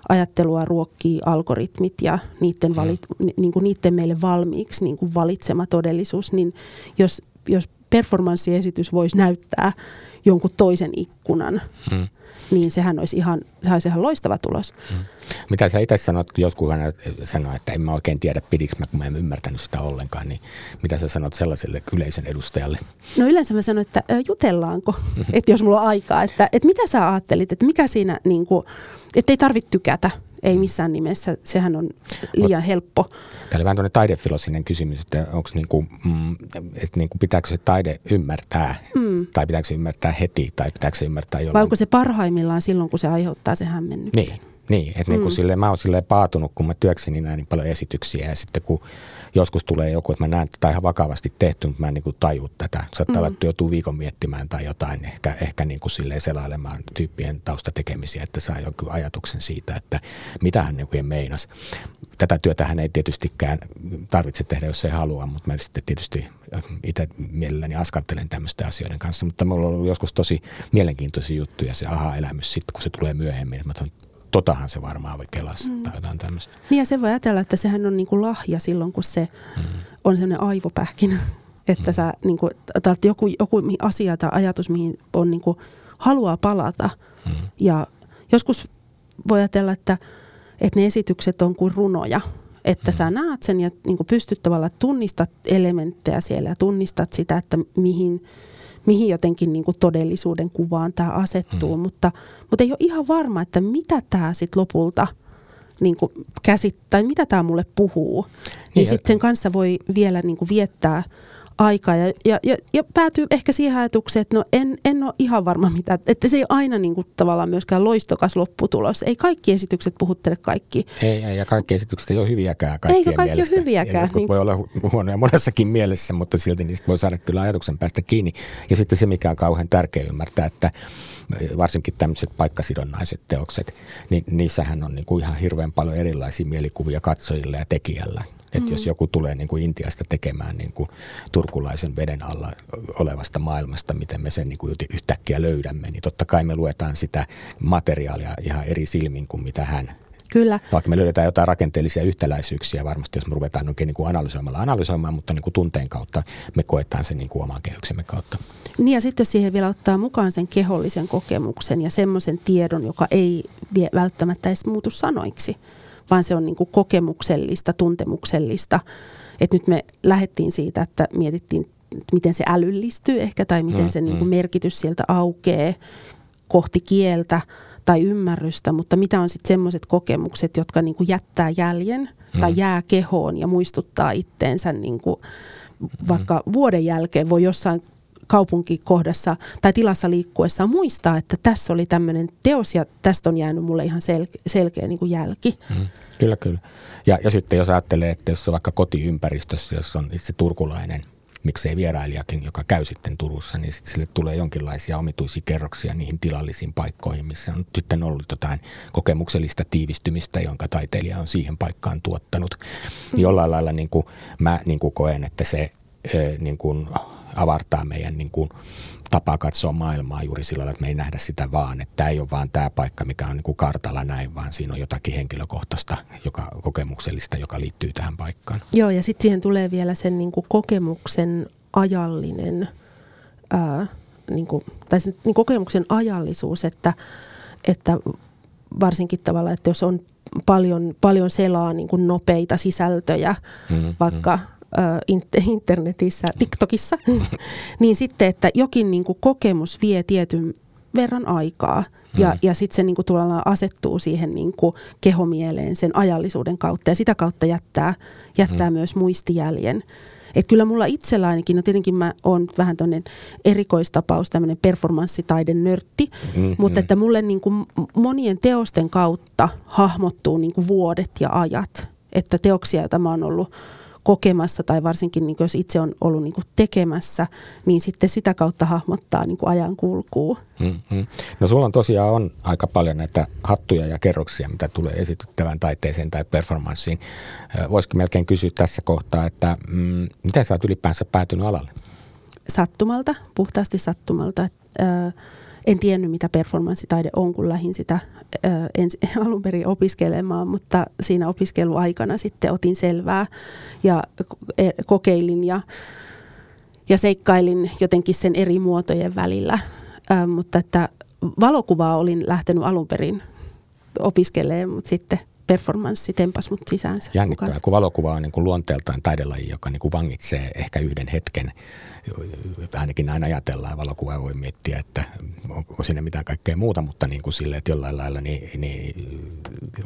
ajattelua ruokkii algoritmit ja niiden, valit, mm. niin kuin niiden meille valmiiksi niin kuin valitsema todellisuus, niin jos, jos performanssiesitys voisi näyttää jonkun toisen ikkunan, hmm niin sehän olisi ihan, sehän olisi ihan loistava tulos. Hmm. Mitä sä itse sanot, joskus sanoo, että en mä oikein tiedä pidikö mä, kun mä en ymmärtänyt sitä ollenkaan, niin mitä sä sanot sellaiselle yleisen edustajalle? No yleensä mä sanon, että jutellaanko, että jos mulla on aikaa, että, että mitä sä ajattelit, että mikä siinä, niin kuin, että ei tarvitse tykätä, ei missään nimessä, sehän on liian helppo. Tämä oli vähän tuonne taidefilosinen kysymys, että onko niin kuin, mm, että niin kuin pitääkö se taide ymmärtää, mm. Tai pitääkö se ymmärtää heti, tai pitääkö se ymmärtää jollain. Vai onko se parhaimmillaan silloin, kun se aiheuttaa se hämmennyksen? Niin. Niin, että niin kuin mm. silleen, mä oon silleen paatunut, kun mä työkseni näin niin paljon esityksiä ja sitten kun joskus tulee joku, että mä näen tätä ihan vakavasti tehty, mutta mä en niin kuin taju tätä. Saattaa mm. olla, että joutuu viikon miettimään tai jotain, ehkä, ehkä niin kuin silleen selailemaan tyyppien taustatekemisiä, että saa joku ajatuksen siitä, että mitä hän niin meinas. Tätä työtä hän ei tietystikään tarvitse tehdä, jos ei halua, mutta mä sitten tietysti itse mielelläni askartelen tämmöisten asioiden kanssa, mutta mulla on ollut joskus tosi mielenkiintoisia juttuja se aha-elämys sitten, kun se tulee myöhemmin, että mä totahan se varmaan voi kelassa mm. tai jotain tämmöistä. Niin ja se voi ajatella, että sehän on niinku lahja silloin, kun se mm. on sellainen aivopähkinä, että mm. sä niinku, joku, joku asia tai ajatus, mihin on niinku, haluaa palata. Mm. Ja joskus voi ajatella, että, että ne esitykset on kuin runoja, että sä näet sen ja niin pystyt tavallaan tunnistat elementtejä siellä ja tunnistat sitä, että mihin – mihin jotenkin niin todellisuuden kuvaan tämä asettuu, mm. mutta, mutta ei ole ihan varma, että mitä tämä sitten lopulta niin kuin käsit, tai mitä tämä mulle puhuu. Niin, niin sitten sen kanssa voi vielä niin kuin viettää aikaa ja, ja, ja, ja päätyy ehkä siihen ajatukseen, että no en, en ole ihan varma mitä, että se ei aina niin kuin tavallaan myöskään loistokas lopputulos. Ei kaikki esitykset puhuttele kaikki. Ei, ei ja kaikki esitykset ei ole hyviäkään kaikkien Eikä kaikki mielestä. ole hyviäkään. niin... voi olla huonoja monessakin mielessä, mutta silti niistä voi saada kyllä ajatuksen päästä kiinni. Ja sitten se, mikä on kauhean tärkeä ymmärtää, että varsinkin tämmöiset paikkasidonnaiset teokset, niin niissähän on niin kuin ihan hirveän paljon erilaisia mielikuvia katsojille ja tekijällä. Että mm. jos joku tulee niin kuin Intiasta tekemään niin kuin turkulaisen veden alla olevasta maailmasta, miten me sen niin kuin yhtäkkiä löydämme, niin totta kai me luetaan sitä materiaalia ihan eri silmin kuin mitä hän Kyllä. Vaikka me löydetään jotain rakenteellisia yhtäläisyyksiä varmasti, jos me ruvetaan oikein niin kuin analysoimalla analysoimaan, mutta niin kuin tunteen kautta me koetaan sen niin kuin oman kehyksemme kautta. Niin ja sitten siihen vielä ottaa mukaan sen kehollisen kokemuksen ja semmoisen tiedon, joka ei välttämättä edes muutu sanoiksi, vaan se on niin kuin kokemuksellista, tuntemuksellista. Et nyt me lähdettiin siitä, että mietittiin, miten se älyllistyy ehkä tai miten mm, se niin kuin mm. merkitys sieltä aukeaa kohti kieltä tai ymmärrystä, mutta mitä on sitten semmoiset kokemukset, jotka niin kuin jättää jäljen mm. tai jää kehoon ja muistuttaa itteensä niin kuin vaikka mm. vuoden jälkeen voi jossain kaupunkikohdassa tai tilassa liikkuessa muistaa, että tässä oli tämmöinen teos ja tästä on jäänyt mulle ihan sel- selkeä niin kuin jälki. Mm, kyllä, kyllä. Ja, ja sitten jos ajattelee, että jos on vaikka kotiympäristössä, jos on itse turkulainen miksei vierailijakin, joka käy sitten Turussa, niin sitten sille tulee jonkinlaisia omituisia kerroksia niihin tilallisiin paikkoihin, missä on sitten ollut jotain kokemuksellista tiivistymistä, jonka taiteilija on siihen paikkaan tuottanut. Niin jollain lailla niin kuin mä niin kuin koen, että se niin kuin avartaa meidän niin kuin tapa katsoa maailmaa juuri sillä lailla, että me ei nähdä sitä vaan, että tämä ei ole vaan tämä paikka, mikä on niin kuin kartalla näin, vaan siinä on jotakin henkilökohtaista, joka, kokemuksellista, joka liittyy tähän paikkaan. Joo, ja sitten siihen tulee vielä sen niin kuin kokemuksen ajallinen, ää, niin kuin, tai sen niin kokemuksen ajallisuus, että, että varsinkin tavalla, että jos on paljon, paljon selaa niin kuin nopeita sisältöjä, mm, vaikka mm internetissä, TikTokissa, niin sitten, että jokin niin kuin kokemus vie tietyn verran aikaa ja, mm. ja sitten se niin kuin asettuu siihen niin kuin kehomieleen sen ajallisuuden kautta ja sitä kautta jättää, jättää mm. myös muistijäljen. Et kyllä mulla itsellä ainakin, no tietenkin mä oon vähän tämmöinen erikoistapaus, tämmöinen performanssitaiden nörtti, mm, mutta mm. että mulle niin kuin monien teosten kautta hahmottuu niin kuin vuodet ja ajat. Että teoksia, joita mä oon ollut kokemassa tai varsinkin niin jos itse on ollut niin tekemässä, niin sitten sitä kautta hahmottaa niin ajan kulkuu. Mm-hmm. No sulla on tosiaan on aika paljon näitä hattuja ja kerroksia, mitä tulee esityttävään taiteeseen tai performanssiin. Voisikin melkein kysyä tässä kohtaa, että mm, miten sä oot ylipäänsä päätynyt alalle? Sattumalta, puhtaasti sattumalta. Äh, en tiennyt, mitä performanssitaide on, kun lähdin sitä ö, alun perin opiskelemaan, mutta siinä opiskeluaikana sitten otin selvää ja e, kokeilin ja, ja seikkailin jotenkin sen eri muotojen välillä. Ö, mutta että valokuvaa olin lähtenyt alun perin opiskelemaan, mutta sitten performanssi tempas mut sisäänsä. Jännittävää, kun valokuva on niin kuin luonteeltaan taidelaji, joka niin kuin vangitsee ehkä yhden hetken. Ainakin näin ajatellaan, valokuvaa voi miettiä, että onko siinä mitään kaikkea muuta, mutta niin kuin sille, että jollain lailla niin, niin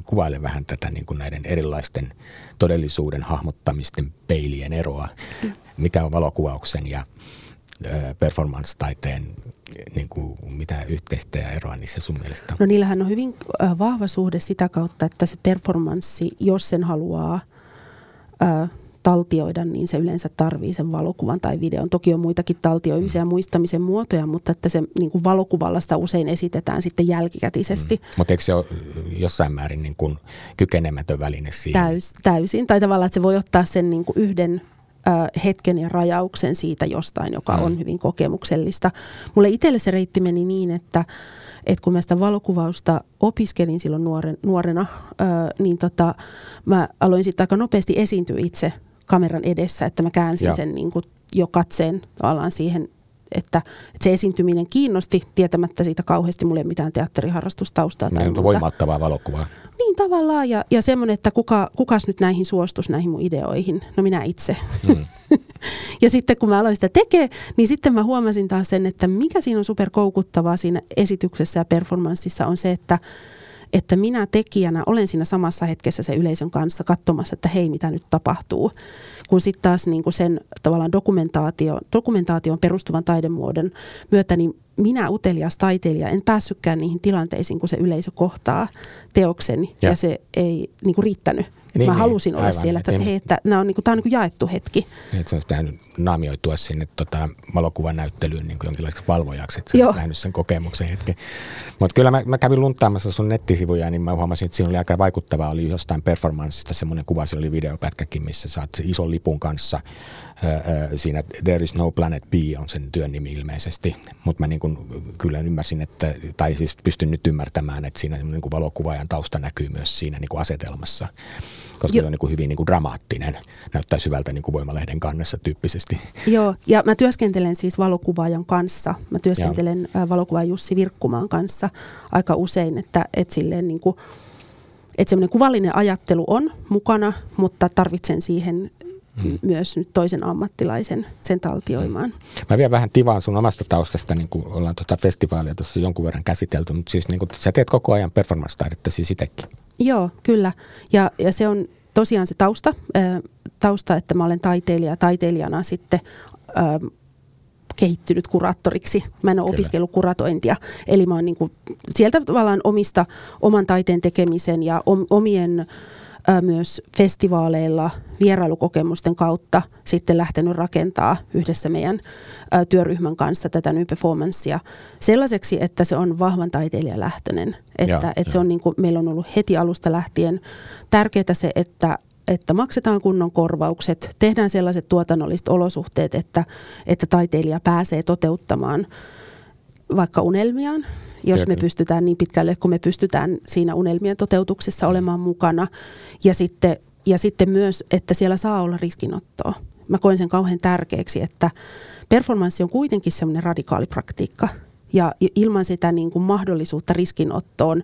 kuvaile vähän tätä niin kuin näiden erilaisten todellisuuden hahmottamisten peilien eroa. Mm. Mikä on valokuvauksen ja performance-taiteen niin kuin, mitä yhteistä ja eroa niissä sun mielestä? No niillähän on hyvin vahva suhde sitä kautta, että se performanssi, jos sen haluaa ää, taltioida, niin se yleensä tarvii sen valokuvan tai videon. Toki on muitakin taltioimisen ja mm. muistamisen muotoja, mutta että se niin kuin valokuvalla sitä usein esitetään sitten jälkikätisesti. Mm. Mutta eikö se ole jossain määrin niin kuin kykenemätön väline siihen? Täys, täysin. Tai tavallaan, että se voi ottaa sen niin kuin yhden hetken ja rajauksen siitä jostain, joka mm. on hyvin kokemuksellista. Mulle itselle se reitti meni niin, että, että kun mä sitä valokuvausta opiskelin silloin nuoren, nuorena, ää, niin tota, mä aloin sitten aika nopeasti esiintyä itse kameran edessä, että mä käänsin ja. sen niin kuin jo katseen tavallaan siihen että, että se esiintyminen kiinnosti tietämättä siitä kauheasti. Mulla ei mitään teatteriharrastustaustaa. Tai niin, voimattavaa valokuvaa. Niin tavallaan ja, ja semmoinen, että kuka, kukas nyt näihin suostus näihin mun ideoihin? No minä itse. Mm. ja sitten kun mä aloin sitä tekemään, niin sitten mä huomasin taas sen, että mikä siinä on superkoukuttavaa siinä esityksessä ja performanssissa on se, että että minä tekijänä olen siinä samassa hetkessä se yleisön kanssa katsomassa, että hei, mitä nyt tapahtuu. Kun sitten taas niin kuin sen tavallaan dokumentaatio, dokumentaation perustuvan taidemuodon myötä, niin minä utelias taiteilija en päässytkään niihin tilanteisiin, kun se yleisö kohtaa teokseni ja, ja se ei niin kuin riittänyt. Niin, mä niin, halusin olla aivan, siellä, että, hei, että nämä on, niin kuin, tämä on niin kuin jaettu hetki. Niin, että se on pitänyt naamioitua sinne tota, valokuvan näyttelyyn niin jonkinlaiseksi valvojaksi, että sä nähnyt sen kokemuksen hetken. Mutta kyllä mä, mä, kävin luntaamassa sun nettisivuja, niin mä huomasin, että siinä oli aika vaikuttavaa, oli jostain performanssista semmoinen kuva, siellä oli videopätkäkin, missä sä oot ison lipun kanssa siinä There is no planet B on sen työn nimi ilmeisesti, mutta mä niin kuin kyllä ymmärsin, että, tai siis pystyn nyt ymmärtämään, että siinä niin kuin valokuvaajan tausta näkyy myös siinä niin kuin asetelmassa, koska jo. se on niin kuin hyvin niin kuin dramaattinen, näyttää syvältä niin kuin voimalehden kannessa tyyppisesti. Joo, ja mä työskentelen siis valokuvaajan kanssa, mä työskentelen Joo. valokuvaaja Jussi Virkkumaan kanssa aika usein, että, että silleen niin kuin, että semmoinen kuvallinen ajattelu on mukana, mutta tarvitsen siihen mm. myös nyt toisen ammattilaisen sen taltioimaan. Mm. Mä vielä vähän tivaan sun omasta taustasta, niin kuin ollaan tuota festivaalia tuossa jonkun verran käsitelty, mutta siis niin kuin, sä teet koko ajan performance-taidetta siis itsekin. Joo, kyllä. Ja, ja se on tosiaan se tausta, äh, tausta, että mä olen taiteilija, taiteilijana sitten äh, kehittynyt kuraattoriksi. Mä en ole Kyllä. opiskellut kuratointia. Eli mä oon niin kuin sieltä tavallaan omista, oman taiteen tekemisen ja omien myös festivaaleilla vierailukokemusten kautta sitten lähtenyt rakentaa yhdessä meidän työryhmän kanssa tätä New Performancea sellaiseksi, että se on vahvan taiteilijalähtöinen. Että, ja, että se on niin kuin, meillä on ollut heti alusta lähtien tärkeää se, että että maksetaan kunnon korvaukset, tehdään sellaiset tuotannolliset olosuhteet, että, että taiteilija pääsee toteuttamaan vaikka unelmiaan, jos me pystytään niin pitkälle, kun me pystytään siinä unelmien toteutuksessa olemaan mukana. Ja sitten, ja sitten myös, että siellä saa olla riskinottoa. Mä koen sen kauhean tärkeäksi, että performanssi on kuitenkin semmoinen radikaali praktiikka – ja ilman sitä niin kuin mahdollisuutta riskinottoon,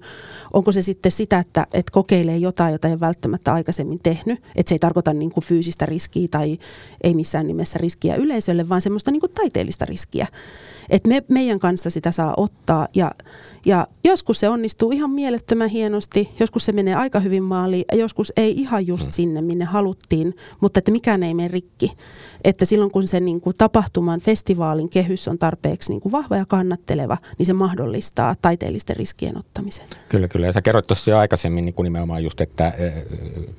onko se sitten sitä, että, että kokeilee jotain, jota ei välttämättä aikaisemmin tehnyt, että se ei tarkoita niin kuin fyysistä riskiä tai ei missään nimessä riskiä yleisölle, vaan semmoista niin kuin taiteellista riskiä. Että me, meidän kanssa sitä saa ottaa ja, ja joskus se onnistuu ihan mielettömän hienosti, joskus se menee aika hyvin maaliin ja joskus ei ihan just mm. sinne, minne haluttiin, mutta että mikään ei mene rikki. Että silloin kun se niin kuin tapahtuman, festivaalin kehys on tarpeeksi niin kuin vahva ja kannatteleva, niin se mahdollistaa taiteellisten riskien ottamisen. Kyllä, kyllä. Ja sä kerroit tuossa jo aikaisemmin niin kuin nimenomaan just, että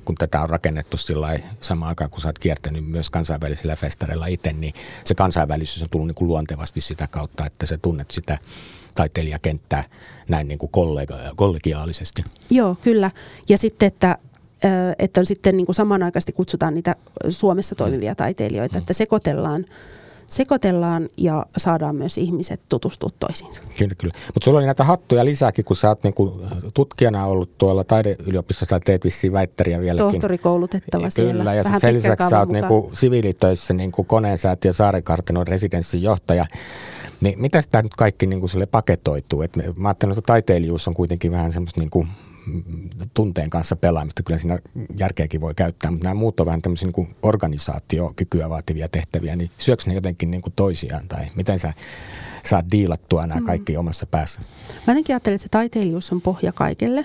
kun tätä on rakennettu sillä samaan aikaan, kun sä oot kiertänyt myös kansainvälisillä festareilla itse, niin se kansainvälisyys on tullut niin kuin luontevasti sitä kautta, että sä tunnet sitä taiteilijakenttää näin niin kuin kollega, kollegiaalisesti. Joo, kyllä. Ja sitten, että että sitten niin kuin samanaikaisesti kutsutaan niitä Suomessa toimivia taiteilijoita, että sekoitellaan sekoitellaan ja saadaan myös ihmiset tutustua toisiinsa. Kyllä, kyllä. Mutta sulla oli näitä hattuja lisääkin, kun sä oot niinku tutkijana ollut tuolla taideyliopistossa, teet vissiin väittäriä vieläkin. Tohtorikoulutettava kyllä, siellä. Kyllä, ja sen lisäksi sä oot niinku siviilitöissä niinku koneensäätiö Saarikartanon residenssin johtaja. Niin miten tämä nyt kaikki niinku sille paketoituu? Et mä ajattelen, että taiteilijuus on kuitenkin vähän semmoista niinku tunteen kanssa pelaamista, kyllä siinä järkeäkin voi käyttää, mutta nämä muut on vähän tämmöisiä niin organisaatiokykyä vaativia tehtäviä, niin syökö ne jotenkin niin kuin toisiaan tai miten sä saat diilattua nämä mm. kaikki mm. omassa päässä? Mä jotenkin ajattelen, että se taiteilijuus on pohja kaikelle,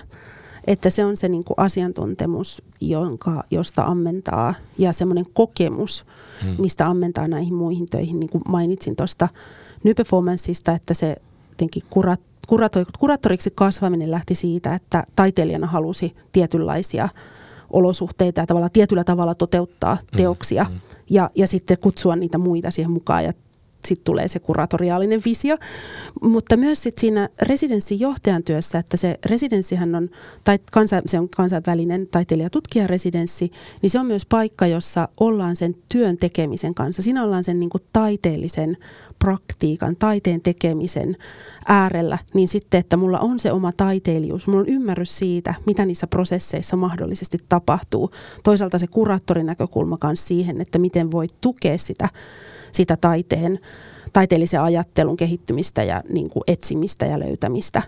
että se on se niin kuin asiantuntemus, jonka, josta ammentaa ja semmoinen kokemus, mm. mistä ammentaa näihin muihin töihin, niin kuin mainitsin tuosta New Performanceista, että se jotenkin kurat, kuraattoriksi kasvaminen lähti siitä, että taiteilijana halusi tietynlaisia olosuhteita ja tavallaan tietyllä tavalla toteuttaa mm, teoksia mm, mm. Ja, ja sitten kutsua niitä muita siihen mukaan ja sitten tulee se kuratoriaalinen visio. Mutta myös sit siinä residenssin johtajan työssä, että se residenssihän on, tai kansa, se on kansainvälinen taiteilijatutkijaresidenssi, niin se on myös paikka, jossa ollaan sen työn tekemisen kanssa. Siinä ollaan sen niin taiteellisen praktiikan, taiteen tekemisen äärellä, niin sitten, että mulla on se oma taiteilijuus, mulla on ymmärrys siitä, mitä niissä prosesseissa mahdollisesti tapahtuu. Toisaalta se kuraattorin näkökulma kanssa siihen, että miten voi tukea sitä, sitä taiteen, taiteellisen ajattelun kehittymistä ja niin kuin etsimistä ja löytämistä.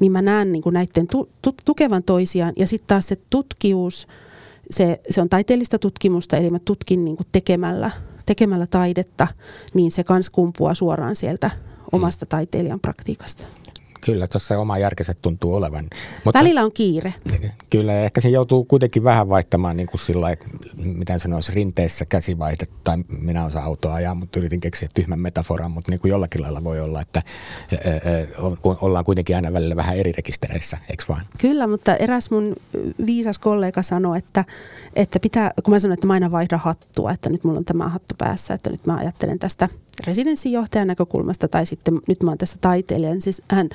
Niin mä näen niin kuin näiden tu, tu, tukevan toisiaan ja sitten taas se tutkimus, se, se on taiteellista tutkimusta, eli mä tutkin niin kuin tekemällä tekemällä taidetta, niin se kans kumpuaa suoraan sieltä omasta taiteilijan praktiikasta. Kyllä, tuossa oma järkiset tuntuu olevan. Mutta, Välillä on kiire. Kyllä, ehkä se joutuu kuitenkin vähän vaihtamaan niin kuin sillä miten sanoisi, rinteessä käsivaihde, tai minä osaan autoa ajaa, mutta yritin keksiä tyhmän metaforan, mutta niin kuin jollakin lailla voi olla, että ollaan kuitenkin aina välillä vähän eri rekistereissä, eikö vaan? Kyllä, mutta eräs mun viisas kollega sanoi, että, että pitää, kun mä sanoin, että mä aina vaihda hattua, että nyt mulla on tämä hattu päässä, että nyt mä ajattelen tästä residenssijohtajan näkökulmasta tai sitten nyt mä oon tässä taiteilijan. Siis hän,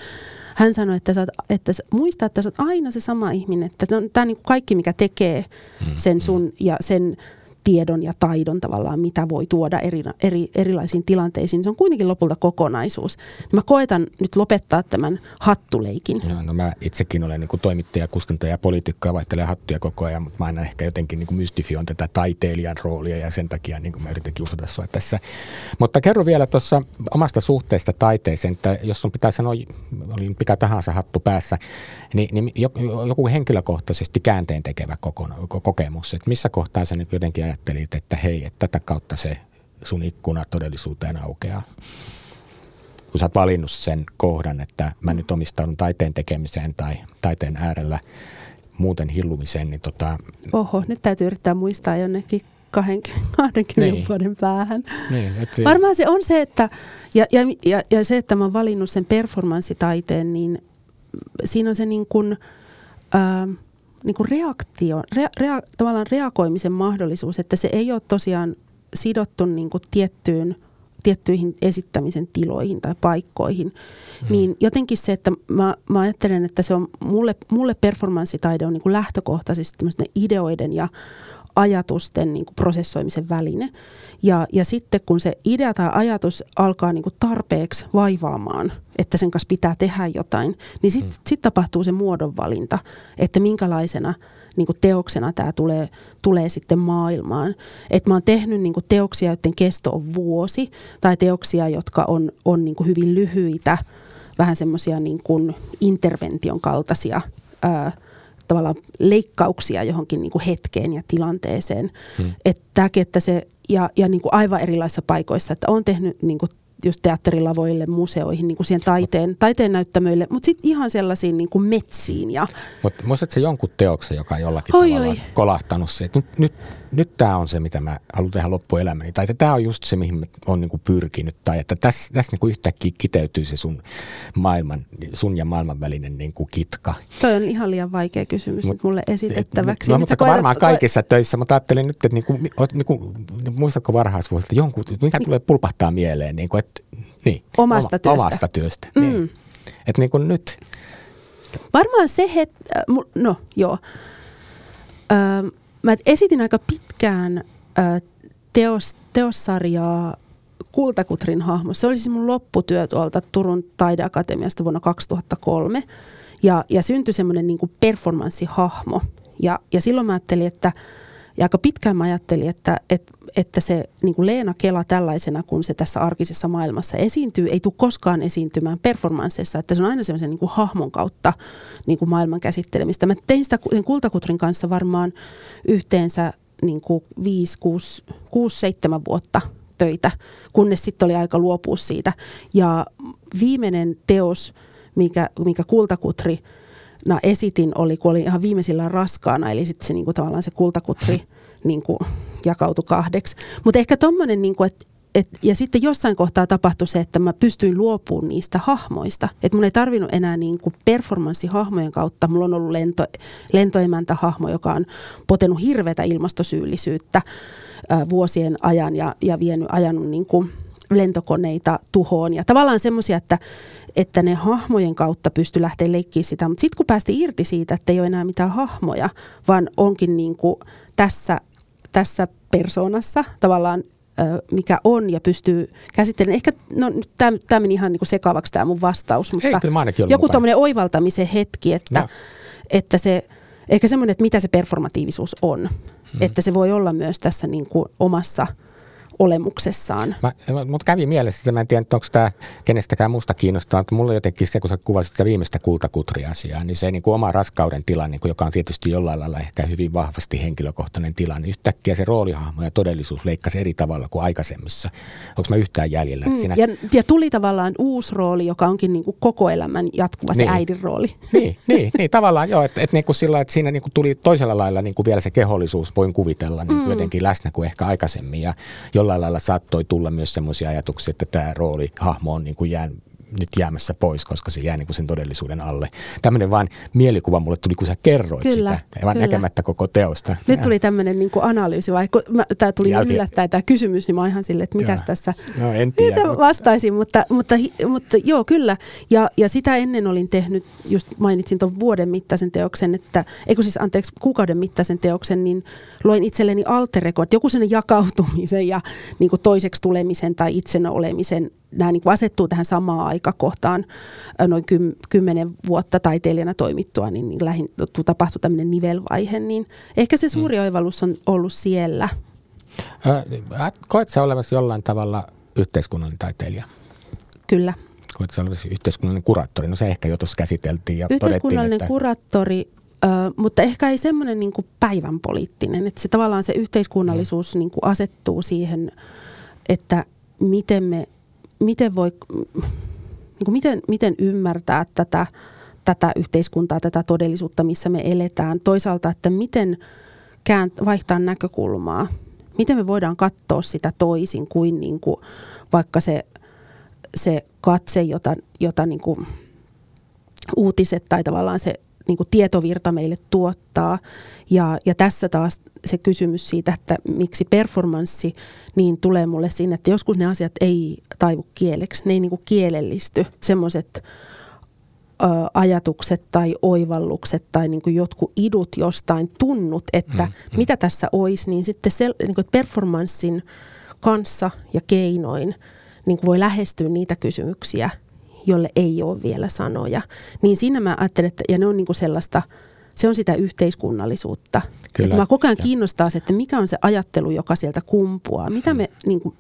hän sanoi, että, sä oot, että muista, että sä oot aina se sama ihminen. Että tämä on niin kaikki, mikä tekee mm, sen sun mm. ja sen tiedon ja taidon tavallaan, mitä voi tuoda eri, eri, erilaisiin tilanteisiin. Se on kuitenkin lopulta kokonaisuus. Mä koetan nyt lopettaa tämän hattuleikin. No, no mä itsekin olen niin toimittaja, kustantaja ja poliitikko ja vaihtelen hattuja koko ajan, mutta mä aina ehkä jotenkin niin mystifioin tätä taiteilijan roolia ja sen takia niin mä yritän kiusata sua tässä. Mutta kerro vielä tuossa omasta suhteesta taiteeseen, että jos sun pitää sanoa, oli mikä tahansa hattu päässä, niin, niin joku henkilökohtaisesti käänteen tekevä kokemus, että missä kohtaa sä nyt jotenkin ajattelit, että hei, että tätä kautta se sun ikkuna todellisuuteen aukeaa? Kun sä oot valinnut sen kohdan, että mä nyt omistaudun taiteen tekemiseen tai taiteen äärellä muuten hillumiseen, niin tota... Oho, nyt täytyy yrittää muistaa jonnekin 20, 20 niin. vuoden päähän. Niin, et... Varmaan se on se, että, ja, ja, ja, ja se, että mä oon valinnut sen performanssitaiteen, niin siinä on se niin kuin, äh, niin kuin reaktio, rea, rea, tavallaan reagoimisen mahdollisuus, että se ei ole tosiaan sidottu niin kuin tiettyyn tiettyihin esittämisen tiloihin tai paikkoihin, hmm. niin jotenkin se, että mä, mä ajattelen, että se on mulle, mulle performanssitaide on niin kuin lähtökohtaisesti ideoiden ja ajatusten niin kuin prosessoimisen väline. Ja, ja sitten kun se idea tai ajatus alkaa niin kuin tarpeeksi vaivaamaan, että sen kanssa pitää tehdä jotain, niin sitten hmm. sit tapahtuu se muodonvalinta, että minkälaisena niin kuin teoksena tämä tulee, tulee sitten maailmaan. Et mä oon tehnyt niin kuin teoksia, joiden kesto on vuosi, tai teoksia, jotka on, on niin kuin hyvin lyhyitä, vähän semmoisia niin intervention kaltaisia ää, tavallaan leikkauksia johonkin niin kuin hetkeen ja tilanteeseen. Hmm. Että tämäkin, että se, ja, ja niin kuin aivan erilaisissa paikoissa, että on tehnyt niin kuin just teatterilavoille, museoihin, niin kuin siihen taiteen, taiteen näyttämöille, mutta sitten ihan sellaisiin niin kuin metsiin. Ja... Mutta muistatko se jonkun teoksen, joka on jollakin oi, tavalla oi. kolahtanut se, että nyt, nyt, nyt tämä on se, mitä mä haluan tehdä loppuelämäni, tai että tämä on just se, mihin mä oon niin pyrkinyt, tai että tässä, tässä niin kuin yhtäkkiä kiteytyy se sun, maailman, sun ja maailman välinen niin kuin kitka. Toi on ihan liian vaikea kysymys Mut, mulle esitettäväksi. No, mutta koetat, varmaan kaikissa koet... töissä, mutta ajattelin nyt, että niin kuin, niin kuin, muistatko varhaisvuosilta, jonkun, mikä tulee pulpahtaa mieleen, niin kuin, että niin, omasta työstä. Omasta työstä, mm. niin. Että niin kuin nyt. Varmaan se, että, no joo, öö, mä esitin aika pitkään teos, teossarjaa Kultakutrin hahmo. Se oli siis mun lopputyö tuolta Turun taideakatemiasta vuonna 2003. Ja, ja syntyi semmoinen niin performanssihahmo. Ja, ja silloin mä ajattelin, että ja aika pitkään mä ajattelin, että, että, että se niin kuin Leena Kela tällaisena, kun se tässä arkisessa maailmassa esiintyy, ei tule koskaan esiintymään performansseissa, että se on aina sellaisen niin kuin hahmon kautta niin kuin maailman käsittelemistä. Mä tein sitä Kultakutrin kanssa varmaan yhteensä niin kuin 5, 6, 6, 7 vuotta töitä, kunnes sitten oli aika luopua siitä. Ja viimeinen teos, mikä, mikä Kultakutri na esitin oli, kun oli ihan viimeisillä raskaana, eli sitten se niinku, tavallaan se kultakutri niinku, jakautui kahdeksi. Mutta ehkä tuommoinen, niinku, että et, ja sitten jossain kohtaa tapahtui se, että mä pystyin luopumaan niistä hahmoista. Että mun ei tarvinnut enää niin kuin performanssihahmojen kautta. Mulla on ollut lento, lentoemäntähahmo, joka on potenut hirveätä ilmastosyyllisyyttä ää, vuosien ajan ja, ja vienyt, ajanut niin kuin lentokoneita tuhoon. Ja tavallaan semmoisia, että, että ne hahmojen kautta pysty lähteä leikkiä sitä. Mutta sitten kun päästi irti siitä, että ei ole enää mitään hahmoja, vaan onkin niin kuin tässä, tässä persoonassa tavallaan mikä on ja pystyy käsittelemään. Ehkä, no tämä meni ihan niinku sekavaksi tämä mun vastaus, mutta Ei, joku tämmöinen oivaltamisen hetki, että, no. että se, ehkä semmoinen, että mitä se performatiivisuus on. Hmm. Että se voi olla myös tässä niinku omassa – olemuksessaan. Mä, mutta kävi mielessä, että mä en tiedä, onko tämä kenestäkään musta kiinnostaa, mutta mulla jotenkin se, kun sä kuvasit sitä viimeistä kultakutri-asiaa, niin se niin kuin oma raskauden tila, niin kuin, joka on tietysti jollain lailla ehkä hyvin vahvasti henkilökohtainen tila, niin yhtäkkiä se roolihahmo ja todellisuus leikkasi eri tavalla kuin aikaisemmissa. Onko mä yhtään jäljellä? Mm, siinä... ja, ja tuli tavallaan uusi rooli, joka onkin niin kuin koko elämän jatkuva se niin. äidin rooli. Niin, niin, niin tavallaan joo, että et niin kuin sillä, että siinä niin kuin tuli toisella lailla niin kuin vielä se kehollisuus, voin kuvitella, niin mm. jotenkin läsnä kuin ehkä aikaisemmin ja jollain lailla saattoi tulla myös semmoisia ajatuksia, että tämä rooli, hahmo on niin kuin jään, nyt jäämässä pois, koska se jää niin kuin sen todellisuuden alle. Tämmöinen vaan mielikuva mulle tuli, kun sä kerroit kyllä, sitä, vaan kyllä. näkemättä koko teosta. Nyt tuli tämmöinen niin analyysi, vaikka tämä tuli ja, yllättäen tämä kysymys, niin mä ihan silleen, että mitäs joo. tässä no, en tiedä, mutta... vastaisin, mutta, mutta, mutta joo, kyllä. Ja, ja sitä ennen olin tehnyt, just mainitsin tuon vuoden mittaisen teoksen, että, eikö siis anteeksi, kuukauden mittaisen teoksen, niin loin itselleni alter ego, että joku sen jakautumisen ja niin kuin toiseksi tulemisen tai itsenä olemisen nämä niin asettuu tähän samaan aikakohtaan noin kymmenen vuotta taiteilijana toimittua, niin, niin lähin, tapahtui tämmöinen nivelvaihe, niin ehkä se suuri mm. oivallus on ollut siellä. Koet sä olevasi jollain tavalla yhteiskunnallinen taiteilija? Kyllä. Koet sä olevasi yhteiskunnallinen kuraattori? No se ehkä jo tuossa käsiteltiin ja Yhteiskunnallinen että... kuraattori, ö, mutta ehkä ei semmoinen niin päivän poliittinen, että se tavallaan se yhteiskunnallisuus mm. niin kuin asettuu siihen, että miten me miten voi, niin kuin miten, miten ymmärtää tätä, tätä yhteiskuntaa, tätä todellisuutta, missä me eletään. Toisaalta, että miten käänt, vaihtaa näkökulmaa. Miten me voidaan katsoa sitä toisin kuin, niin kuin vaikka se, se katse, jota, jota niin kuin uutiset tai tavallaan se niin kuin tietovirta meille tuottaa. Ja, ja tässä taas se kysymys siitä, että miksi performanssi, niin tulee mulle siinä, että joskus ne asiat ei taivu kieleksi, ne ei niin kuin kielellisty. Semmoiset ajatukset tai oivallukset tai niin kuin jotkut idut jostain tunnut, että mm, mm. mitä tässä olisi, niin sitten se, niin kuin performanssin kanssa ja keinoin niin kuin voi lähestyä niitä kysymyksiä, jolle ei ole vielä sanoja. Niin siinä mä ajattelen, että ja ne on niin kuin sellaista, se on sitä yhteiskunnallisuutta. Kyllä. Että mä koko ajan kiinnostaa se, että mikä on se ajattelu, joka sieltä kumpuaa. Mitä me niin kuin,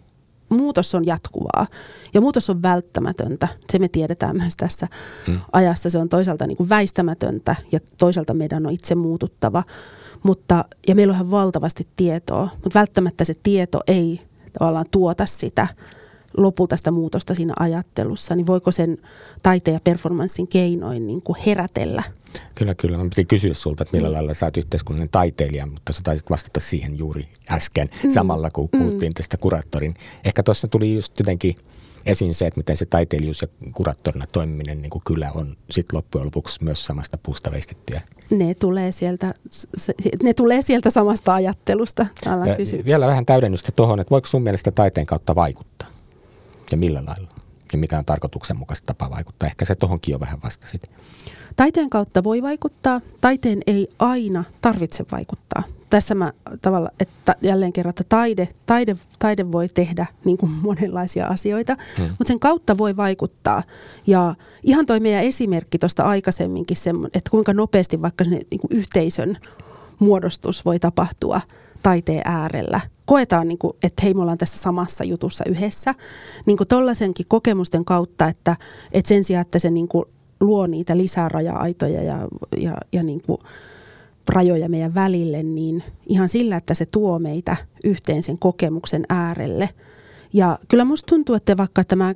muutos on jatkuvaa ja muutos on välttämätöntä. Se me tiedetään myös tässä hmm. ajassa. Se on toisaalta niin kuin väistämätöntä ja toisaalta meidän on itse muututtava. Mutta, ja meillä on ihan valtavasti tietoa, mutta välttämättä se tieto ei tavallaan tuota sitä lopulta sitä muutosta siinä ajattelussa, niin voiko sen taiteen ja performanssin keinoin niin kuin herätellä? Kyllä, kyllä. Mä piti kysyä sulta, että millä lailla sä oot yhteiskunnallinen taiteilija, mutta sä taisit vastata siihen juuri äsken mm. samalla, kun mm. puhuttiin mm. tästä kuraattorin. Ehkä tuossa tuli just jotenkin esiin se, että miten se taiteilijuus ja kuraattorina toimiminen niin kuin kyllä on sit loppujen lopuksi myös samasta puusta veistettyä. Ne tulee sieltä, ne tulee sieltä samasta ajattelusta. Vielä vähän täydennystä tuohon, että voiko sun mielestä taiteen kautta vaikuttaa? Ja millä lailla? Ja mikä on tarkoituksenmukaista tapa vaikuttaa? Ehkä se tuohonkin jo vähän vastasit. Taiteen kautta voi vaikuttaa. Taiteen ei aina tarvitse vaikuttaa. Tässä mä tavalla, että jälleen kerran, että taide, taide, taide voi tehdä niin kuin monenlaisia asioita, hmm. mutta sen kautta voi vaikuttaa. Ja ihan toi meidän esimerkki tuosta aikaisemminkin, että kuinka nopeasti vaikka se niin kuin yhteisön muodostus voi tapahtua – taiteen äärellä. Koetaan, niin kuin, että hei, me ollaan tässä samassa jutussa yhdessä. Niin kuin kokemusten kautta, että, että sen sijaan, että se niin kuin luo niitä lisää raja-aitoja ja, ja, ja niin kuin rajoja meidän välille, niin ihan sillä, että se tuo meitä yhteen sen kokemuksen äärelle. Ja kyllä musta tuntuu, että vaikka tämä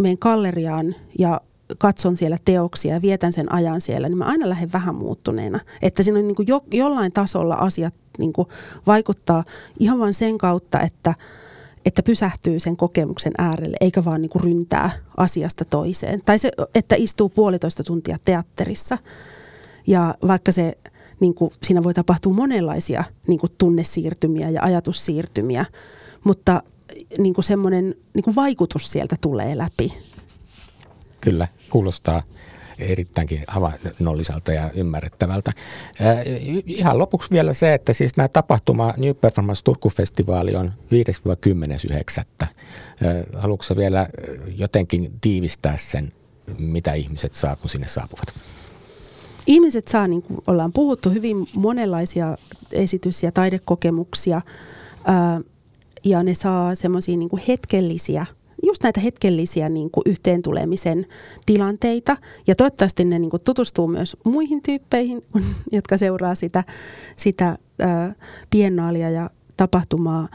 meidän galleriaan ja katson siellä teoksia ja vietän sen ajan siellä, niin mä aina lähden vähän muuttuneena. Että siinä on niin kuin jo, jollain tasolla asiat niin kuin vaikuttaa ihan vain sen kautta, että, että pysähtyy sen kokemuksen äärelle, eikä vaan niin kuin ryntää asiasta toiseen. Tai se, että istuu puolitoista tuntia teatterissa ja vaikka se niin kuin, siinä voi tapahtua monenlaisia niin kuin tunnesiirtymiä ja ajatussiirtymiä, mutta niin kuin semmoinen niin kuin vaikutus sieltä tulee läpi. Kyllä, kuulostaa erittäinkin havainnolliselta ja ymmärrettävältä. Ihan lopuksi vielä se, että siis nämä tapahtuma New Performance Turku-festivaali on 5-10.9. Haluatko vielä jotenkin tiivistää sen, mitä ihmiset saa, kun sinne saapuvat? Ihmiset saa, niin kuin ollaan puhuttu, hyvin monenlaisia esitys- ja taidekokemuksia ja ne saa semmoisia niin hetkellisiä – just näitä hetkellisiä niin kuin yhteen tulemisen tilanteita. Ja toivottavasti ne niin kuin tutustuu myös muihin tyyppeihin, jotka seuraa sitä, sitä ää, biennaalia ja tapahtumaa.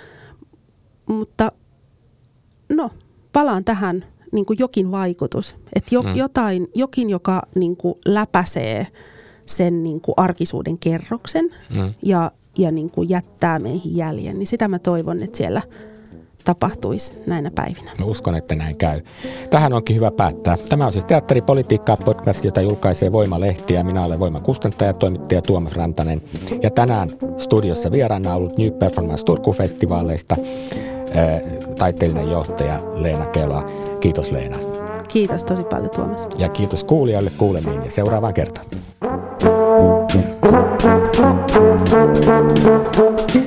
Mutta no, palaan tähän niin kuin jokin vaikutus. Että jo, mm. jotain, jokin, joka niin kuin läpäisee sen niin kuin arkisuuden kerroksen mm. ja, ja niin kuin jättää meihin jäljen, niin sitä mä toivon, että siellä – tapahtuisi näinä päivinä. Mä uskon, että näin käy. Tähän onkin hyvä päättää. Tämä on siis Teatteripolitiikkaa podcast, jota julkaisee Voima-lehti ja minä olen Voima kustantaja toimittaja Tuomas Rantanen. Ja tänään studiossa vieraana ollut New Performance Turku-festivaaleista taiteellinen johtaja Leena Kela. Kiitos Leena. Kiitos tosi paljon Tuomas. Ja kiitos kuulijoille kuulemiin ja seuraavaan kertaan. Thank you.